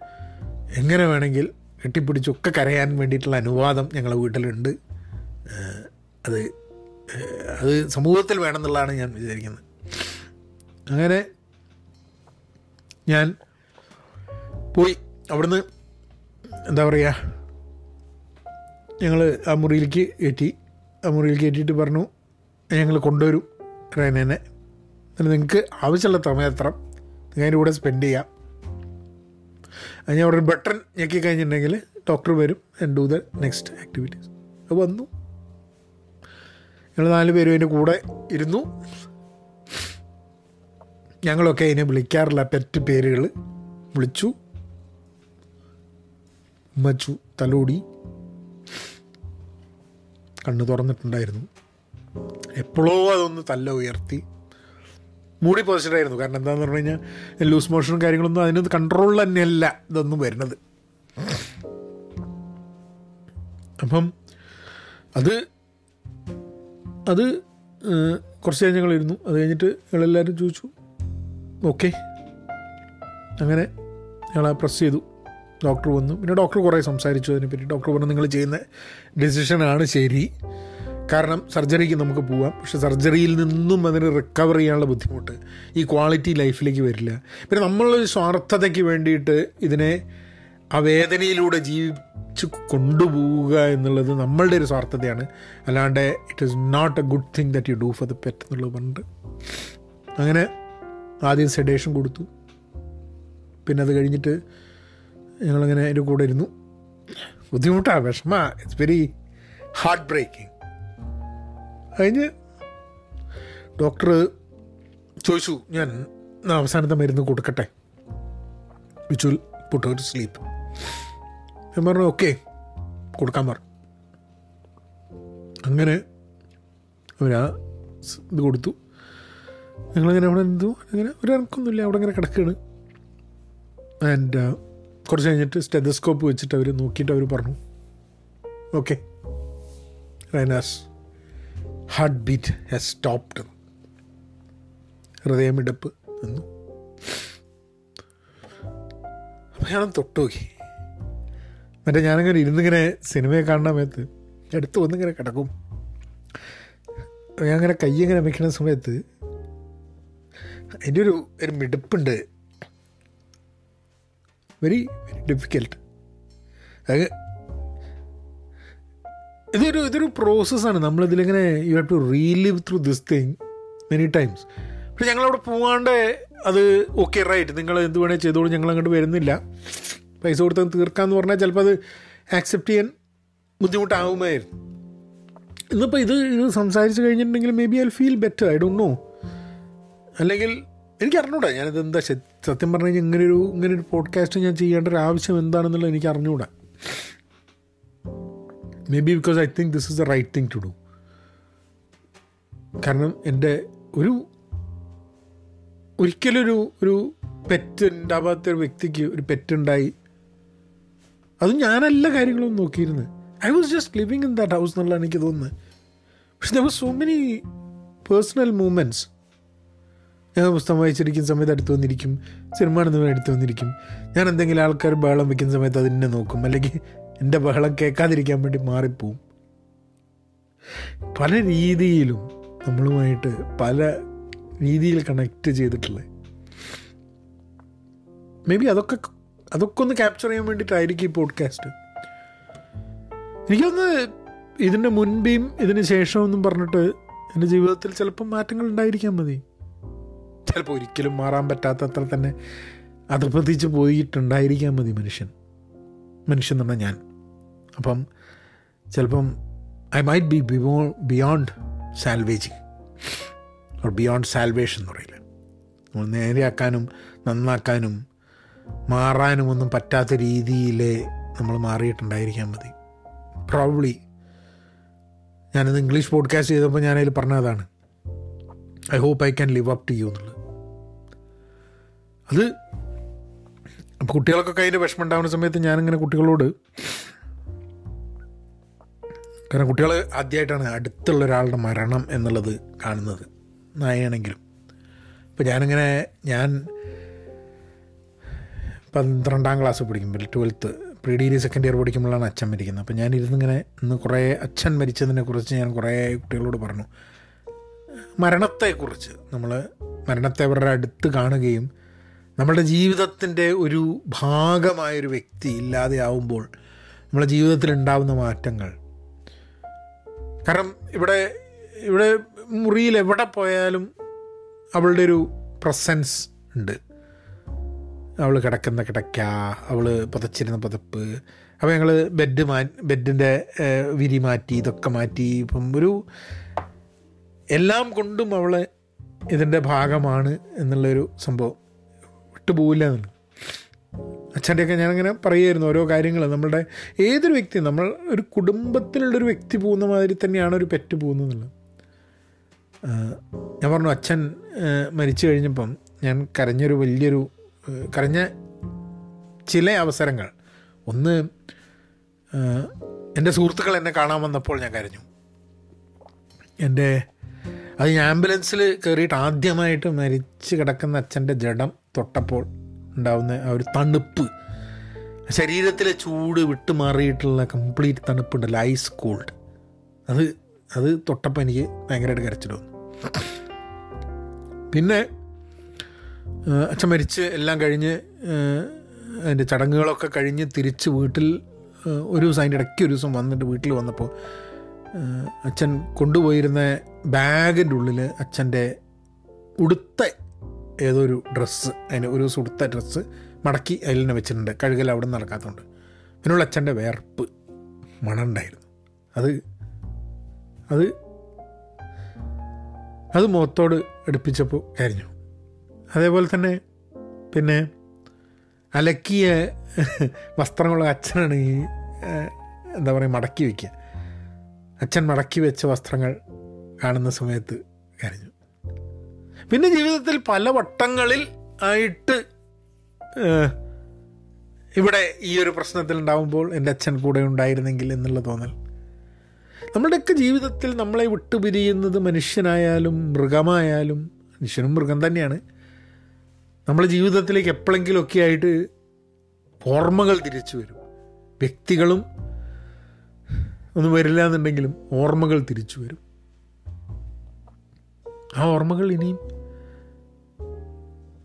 എങ്ങനെ വേണമെങ്കിൽ കെട്ടിപ്പിടിച്ചൊക്കെ കരയാൻ വേണ്ടിയിട്ടുള്ള അനുവാദം ഞങ്ങളെ വീട്ടിലുണ്ട്. അത് അത് സമൂഹത്തിൽ വേണമെന്നുള്ളതാണ് ഞാൻ വിചാരിക്കുന്നത്. അങ്ങനെ ഞാൻ പോയി അവിടുന്ന് എന്താ പറയുക ഞങ്ങൾ ആ മുറിയിലേക്ക് കയറ്റി ആ മുറിയിൽ കയറ്റിയിട്ട് പറഞ്ഞു ഞങ്ങൾ കൊണ്ടുവരും റേനേനെ. എന്നിട്ട് നിങ്ങൾക്ക് ആവശ്യമുള്ള സമയത്ര നിങ്ങൾ അതിന്റെ കൂടെ സ്പെൻഡ് ചെയ്യാം. അതിന് അവിടെ ഒരു ബട്ടൺ ഞെക്കി കഴിഞ്ഞിട്ടുണ്ടെങ്കിൽ ഡോക്ടർ വരും and do the next activities വന്നു. ഞങ്ങൾ നാല് പേരും അതിന്റെ കൂടെ ഇരുന്നു. ഞങ്ങളൊക്കെ അതിനെ വിളിക്കാറില്ല. പെറ്റ് പേരുകൾ വിളിച്ചു. ഉമ്മച്ചു തലോടി. കണ്ണു തുറന്നിട്ടുണ്ടായിരുന്നു. എപ്പോഴോ അതൊന്ന് തല്ല ഉയർത്തി മൂടി പൊസിച്ചിട്ടായിരുന്നു കാരണം എന്താണെന്ന് പറഞ്ഞു കഴിഞ്ഞാൽ ലൂസ് മോഷനും കാര്യങ്ങളൊന്നും അതിനൊന്ന് കൺട്രോളിൽ തന്നെയല്ല ഇതൊന്നും വരുന്നത്. അപ്പം അത് അത് കുറച്ച് കഴിഞ്ഞ് ഞങ്ങളിരുന്നു. അത് കഴിഞ്ഞിട്ട് ഞങ്ങളെല്ലാവരും ചോദിച്ചു ഓക്കെ. അങ്ങനെ ഞങ്ങൾ പ്രസ് ചെയ്തു. ഡോക്ടർ വന്നു. പിന്നെ ഡോക്ടർ കുറേ സംസാരിച്ചു. അതിനെപ്പറ്റി ഡോക്ടർ പറഞ്ഞു നിങ്ങൾ ചെയ്യുന്ന ഡെസിഷനാണ് ശരി. കാരണം സർജറിക്ക് നമുക്ക് പോവാം. പക്ഷെ സർജറിയിൽ നിന്നും അതിന് റിക്കവർ ചെയ്യാനുള്ള ബുദ്ധിമുട്ട് ഈ ക്വാളിറ്റി ലൈഫിലേക്ക് വരില്ല. പിന്നെ നമ്മളൊരു സ്വാർത്ഥതയ്ക്ക് വേണ്ടിയിട്ട് ഇതിനെ ആ വേദനയിലൂടെ ജീവിച്ച് കൊണ്ടുപോവുക എന്നുള്ളത് നമ്മളുടെ ഒരു സ്വാർത്ഥതയാണ്. അല്ലാണ്ട് it is not a good thing that you do for the pet എന്നുള്ളത് പണ്ട്. അങ്ങനെ ആദ്യം സെഡേഷൻ കൊടുത്തു. പിന്നെ അത് കഴിഞ്ഞിട്ട് ഞങ്ങളങ്ങനെ അതിന്റെ കൂടെ ഇരുന്നു. ബുദ്ധിമുട്ടാണ് വിഷമ. ഇറ്റ്സ് വെരി ഹാർട്ട് ബ്രേക്കിംഗ് കഴിഞ്ഞ് ഡോക്ടർ ചോദിച്ചു ഞാൻ അവസാനത്തെ മരുന്ന് കൊടുക്കട്ടെ? വിച്ച് വിൽ പുട്ട് ഒരു സ്ലീപ്പ് ഞാൻ പറഞ്ഞു ഓക്കെ കൊടുക്കാൻ പറഞ്ഞു അങ്ങനെ അവരാ ഇത് കൊടുത്തു. ഞങ്ങളങ്ങനെ അവിടെ എന്തു അങ്ങനെ ഒരു ഇറക്കൊന്നുമില്ല അവിടെ അങ്ങനെ കിടക്കുകയാണ്. ആൻഡ് കുറച്ച് കഴിഞ്ഞിട്ട് സ്റ്റെതസ്കോപ്പ് വെച്ചിട്ട് അവർ നോക്കിയിട്ട് അവർ പറഞ്ഞു okay Raina's heartbeat has stopped ഹൃദയമിടപ്പ് നിന്നു. അപ്പം ഞാൻ തൊട്ടുപോയി മറ്റേ ഞാനങ്ങനെ ഇരുന്നിങ്ങനെ സിനിമയെ കാണുന്ന സമയത്ത് എടുത്തു വന്നിങ്ങനെ കിടക്കും. ഞാൻ അങ്ങനെ കൈ ഇങ്ങനെ വയ്ക്കുന്ന സമയത്ത് എന്റെ ഒരു ഒരു മിടുപ്പുണ്ട്. വെരി വെരി ഡിഫിക്കൽട്ട് ഇതൊരു ഇതൊരു പ്രോസസ്സാണ് നമ്മളിതിലിങ്ങനെ you have to relive through this thing many times പക്ഷെ ഞങ്ങളവിടെ പോകാണ്ട് അത് ഓക്കെ റൈറ്റ് നിങ്ങൾ എന്ത് വേണേൽ ചെയ്തോളൂ. ഞങ്ങൾ അങ്ങോട്ട് വരുന്നില്ല. പൈസ കൊടുത്ത് തീർക്കാമെന്ന് പറഞ്ഞാൽ ചിലപ്പോൾ അത് ആക്സെപ്റ്റ് ചെയ്യാൻ ബുദ്ധിമുട്ടാവുമായിരുന്നു. ഇന്നിപ്പോൾ ഇത് ഇത് സംസാരിച്ച് കഴിഞ്ഞിട്ടുണ്ടെങ്കിൽ maybe I feel better I don't know അല്ലെങ്കിൽ എനിക്ക് അറിഞ്ഞൂടാ ഞാനിത് എന്താ സത്യം പറഞ്ഞു കഴിഞ്ഞാൽ ഇങ്ങനൊരു ഇങ്ങനൊരു പോഡ്കാസ്റ്റ് ഞാൻ ചെയ്യേണ്ട ഒരു ആവശ്യം എന്താണെന്നുള്ളത് എനിക്ക് അറിഞ്ഞൂടാ. Maybe because I think this is the right thing to do കാരണം എന്റെ ഒരു ഒരിക്കലൊരു ഒരു പെറ്റ് ഉണ്ടാവാത്ത ഒരു വ്യക്തിക്ക് ഒരു പെറ്റ് ഉണ്ടായി അതും ഞാനല്ല കാര്യങ്ങളൊന്നും നോക്കിയിരുന്നത് I was just living in that house എന്നുള്ളതാണ് എനിക്ക് തോന്നുന്നത് പക്ഷെ there was so many personal moments ഞാൻ പുസ്തകം വായിച്ചിരിക്കുന്ന സമയത്ത് അടുത്ത് വന്നിരിക്കും സിനിമ കാണുന്നവർ അടുത്ത് വന്നിരിക്കും. ഞാൻ എന്തെങ്കിലും ആൾക്കാർ ബഹളം വെക്കുന്ന സമയത്ത് അത് എന്നെ നോക്കും. അല്ലെങ്കിൽ എന്റെ ബഹളം കേൾക്കാതിരിക്കാൻ വേണ്ടി മാറിപ്പോവും. പല രീതിയിലും നമ്മളുമായിട്ട് പല രീതിയിൽ കണക്ട് ചെയ്തിട്ടുള്ളത് മേ ബി അതൊക്കെ അതൊക്കെ ഒന്ന് ക്യാപ്ചർ ചെയ്യാൻ വേണ്ടിയിട്ടായിരിക്കും ഈ പോഡ്കാസ്റ്റ് എനിക്കൊന്ന് ഇതിന്റെ മുൻപേയും ഇതിന് ശേഷമൊന്നും പറഞ്ഞിട്ട് എന്റെ ജീവിതത്തിൽ ചിലപ്പോൾ മാറ്റങ്ങൾ ഉണ്ടായിരിക്കാൻ മതി. ചിലപ്പോൾ ഒരിക്കലും മാറാൻ പറ്റാത്തത്ര തന്നെ അതിർപ്രതിച്ച് പോയിട്ടുണ്ടായിരിക്കാൻ മതി മനുഷ്യൻ. മനുഷ്യൻ എന്നാണ് ഞാൻ. അപ്പം ചിലപ്പം I might be ബിമോ beyond salvaging or beyond salvation എന്ന് പറയില്ല. നമ്മൾ നേരെയാക്കാനും നന്നാക്കാനും മാറാനും ഒന്നും പറ്റാത്ത രീതിയിൽ നമ്മൾ മാറിയിട്ടുണ്ടായിരിക്കാൻ മതി. പ്രോബ്ലി ഞാനിത് ഇംഗ്ലീഷ് പോഡ്കാസ്റ്റ് ചെയ്തപ്പോൾ ഞാനതിൽ പറഞ്ഞതാണ്. I hope I can live up to you എന്നുള്ളത്. അത് അപ്പോൾ കുട്ടികൾക്കൊക്കെ അതിന്റെ വിഷമം ഉണ്ടാകുന്ന സമയത്ത് ഞാനിങ്ങനെ കുട്ടികളോട് കാരണം കുട്ടികൾ ആദ്യമായിട്ടാണ് അടുത്തുള്ള ഒരാളുടെ മരണം എന്നുള്ളത് കാണുന്നത്. നായാണെങ്കിലും അപ്പോൾ ഞാനിങ്ങനെ ഞാൻ പന്ത്രണ്ടാം ക്ലാസ് പഠിക്കുമ്പോൾ twelfth pre degree second year പഠിക്കുമ്പോഴാണ് അച്ഛൻ മരിക്കുന്നത്. അപ്പോൾ ഞാൻ ഇരുന്നിങ്ങനെ ഇന്ന് കുറേ അച്ഛൻ മരിച്ചതിനെ കുറിച്ച് ഞാൻ കുറേ കുട്ടികളോട് പറഞ്ഞു. മരണത്തെക്കുറിച്ച് നമ്മൾ മരണത്തെ അവരുടെ അടുത്ത് കാണുകയും നമ്മുടെ ജീവിതത്തിന്റെ ഒരു ഭാഗമായൊരു വ്യക്തി ഇല്ലാതെയാവുമ്പോൾ നമ്മുടെ ജീവിതത്തിൽ ഉണ്ടാവുന്ന മാറ്റങ്ങൾ. കാരണം ഇവിടെ ഇവിടെ മുറിയിൽ എവിടെ പോയാലും അവളുടെ ഒരു പ്രസൻസ് ഉണ്ട്. അവൾ കിടക്കുന്ന കിടക്ക അവൾ പുതച്ചിരുന്ന പുതപ്പ് അപ്പോൾ ഞങ്ങൾ ബെഡ് മാ ബെഡിന്റെ വിരി മാറ്റി ഇതൊക്കെ മാറ്റി ഇപ്പം ഒരു എല്ലാം കൊണ്ടും അവൾ ഇതിന്റെ ഭാഗമാണ് എന്നുള്ളൊരു സംഭവം. വിട്ടുപോകില്ല എന്നുള്ളത് അച്ഛന്റെയൊക്കെ ഞാനങ്ങനെ പറയുമായിരുന്നു ഓരോ കാര്യങ്ങൾ നമ്മളുടെ ഏതൊരു വ്യക്തി നമ്മൾ ഒരു കുടുംബത്തിലുള്ളൊരു വ്യക്തി പോകുന്ന മാതിരി തന്നെയാണ് ഒരു പെറ്റ് പോകുന്നത് ഞാൻ പറഞ്ഞു അച്ഛൻ മരിച്ചു കഴിഞ്ഞപ്പം ഞാൻ കരഞ്ഞൊരു വലിയൊരു കരഞ്ഞ ചില അവസരങ്ങൾ. ഒന്ന് എന്റെ സുഹൃത്തുക്കൾ എന്നെ കാണാൻ വന്നപ്പോൾ ഞാൻ കരഞ്ഞു. എന്റെ അത് ഞാൻ ആംബുലൻസിൽ കയറിയിട്ട് ആദ്യമായിട്ട് മരിച്ച് കിടക്കുന്ന അച്ഛന്റെ ജഡം തൊട്ടപ്പോൾ ഉണ്ടാവുന്ന ആ ഒരു തണുപ്പ്. ശരീരത്തിലെ ചൂട് വിട്ടുമാറിയിട്ടുള്ള കംപ്ലീറ്റ് തണുപ്പുണ്ടല്ലോ ഐസ് കോൾഡ് അത് അത് തൊട്ടപ്പോൾ എനിക്ക് ഭയങ്കരമായിട്ട് കരച്ചിട്ടു വന്നു. പിന്നെ അച്ഛൻ മരിച്ച് എല്ലാം കഴിഞ്ഞ് അതിന്റെ ചടങ്ങുകളൊക്കെ കഴിഞ്ഞ് തിരിച്ച് വീട്ടിൽ ഒരു ദിവസം അതിന്റെ ഇടയ്ക്ക് ഒരു ദിവസം വന്നിട്ട് വീട്ടിൽ വന്നപ്പോൾ അച്ഛൻ കൊണ്ടുപോയിരുന്ന ബാഗിന്റെ ഉള്ളിൽ അച്ഛന്റെ ഉടുത്ത ഏതോ ഒരു ഡ്രസ്സ് അതിന് ഒരു ദിവസം ഉടുത്ത ഡ്രസ്സ് മടക്കി അതിൽ തന്നെ വെച്ചിട്ടുണ്ട്. കഴുകൽ അവിടെ നിന്ന് നടക്കാത്തതുകൊണ്ട്. പിന്നുള്ള അച്ഛന്റെ വേർപ്പ് മണമുണ്ടായിരുന്നു അത് അത് അത് മുഖത്തോട് അടുപ്പിച്ചപ്പോൾ കരിഞ്ഞു. അതേപോലെ തന്നെ പിന്നെ അലക്കിയ വസ്ത്രങ്ങളുള്ള അച്ഛനാണ് ഈ എന്താ പറയുക മടക്കി വയ്ക്കുക അച്ഛൻ മടക്കി വെച്ച വസ്ത്രങ്ങൾ കാണുന്ന സമയത്ത് കരഞ്ഞു. പിന്നെ ജീവിതത്തിൽ പല വട്ടങ്ങളിൽ ആയിട്ട് ഇവിടെ ഈ ഒരു പ്രശ്നത്തിൽ ഉണ്ടാകുമ്പോൾ എന്റെ അച്ഛൻ കൂടെ ഉണ്ടായിരുന്നെങ്കിൽ എന്നുള്ള തോന്നൽ. നമ്മുടെയൊക്കെ ജീവിതത്തിൽ നമ്മളെ വിട്ടുപിരിയുന്നത് മനുഷ്യനായാലും മൃഗമായാലും മനുഷ്യനും മൃഗം തന്നെയാണ്. നമ്മുടെ ജീവിതത്തിലേക്ക് എപ്പോഴെങ്കിലുമൊക്കെ ആയിട്ട് ഓർമ്മകൾ തിരിച്ചു വരും. വ്യക്തികളും ഒന്നും വരില്ല എന്നുണ്ടെങ്കിലും ഓർമ്മകൾ തിരിച്ചു വരും. ആ ഓർമ്മകൾ ഇനിയും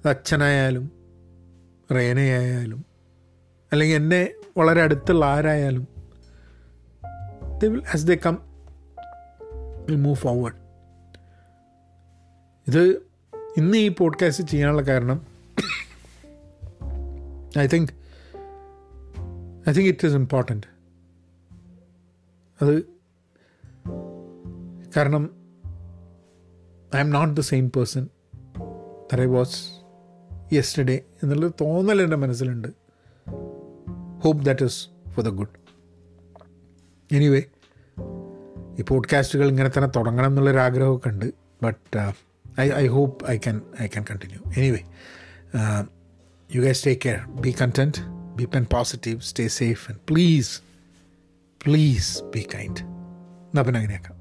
അച്ഛനായാലും റേനയായാലും അല്ലെങ്കിൽ എന്നെ വളരെ അടുത്തുള്ള ആരായാലും they will as they come will move forward ഇത് ഇന്ന് ഈ പോഡ്കാസ്റ്റ് ചെയ്യാനുള്ള കാരണം I think I think it is important അത് കാരണം I'm not the same person there I was yesterday എന്നുള്ളൊരു തോന്നൽ എന്റെ മനസ്സിലുണ്ട്. Hope that is for the good anyway ഈ പോഡ്കാസ്റ്റുകൾ ഇങ്ങനെ തന്നെ തുടങ്ങണം എന്നുള്ളൊരു ആഗ്രഹമൊക്കെ ഉണ്ട്. But I I hope I can I can continue anyway you guys take care be content be open positive stay safe and please please be kind എന്നാൽ പിന്നെ അങ്ങനെയാക്കാം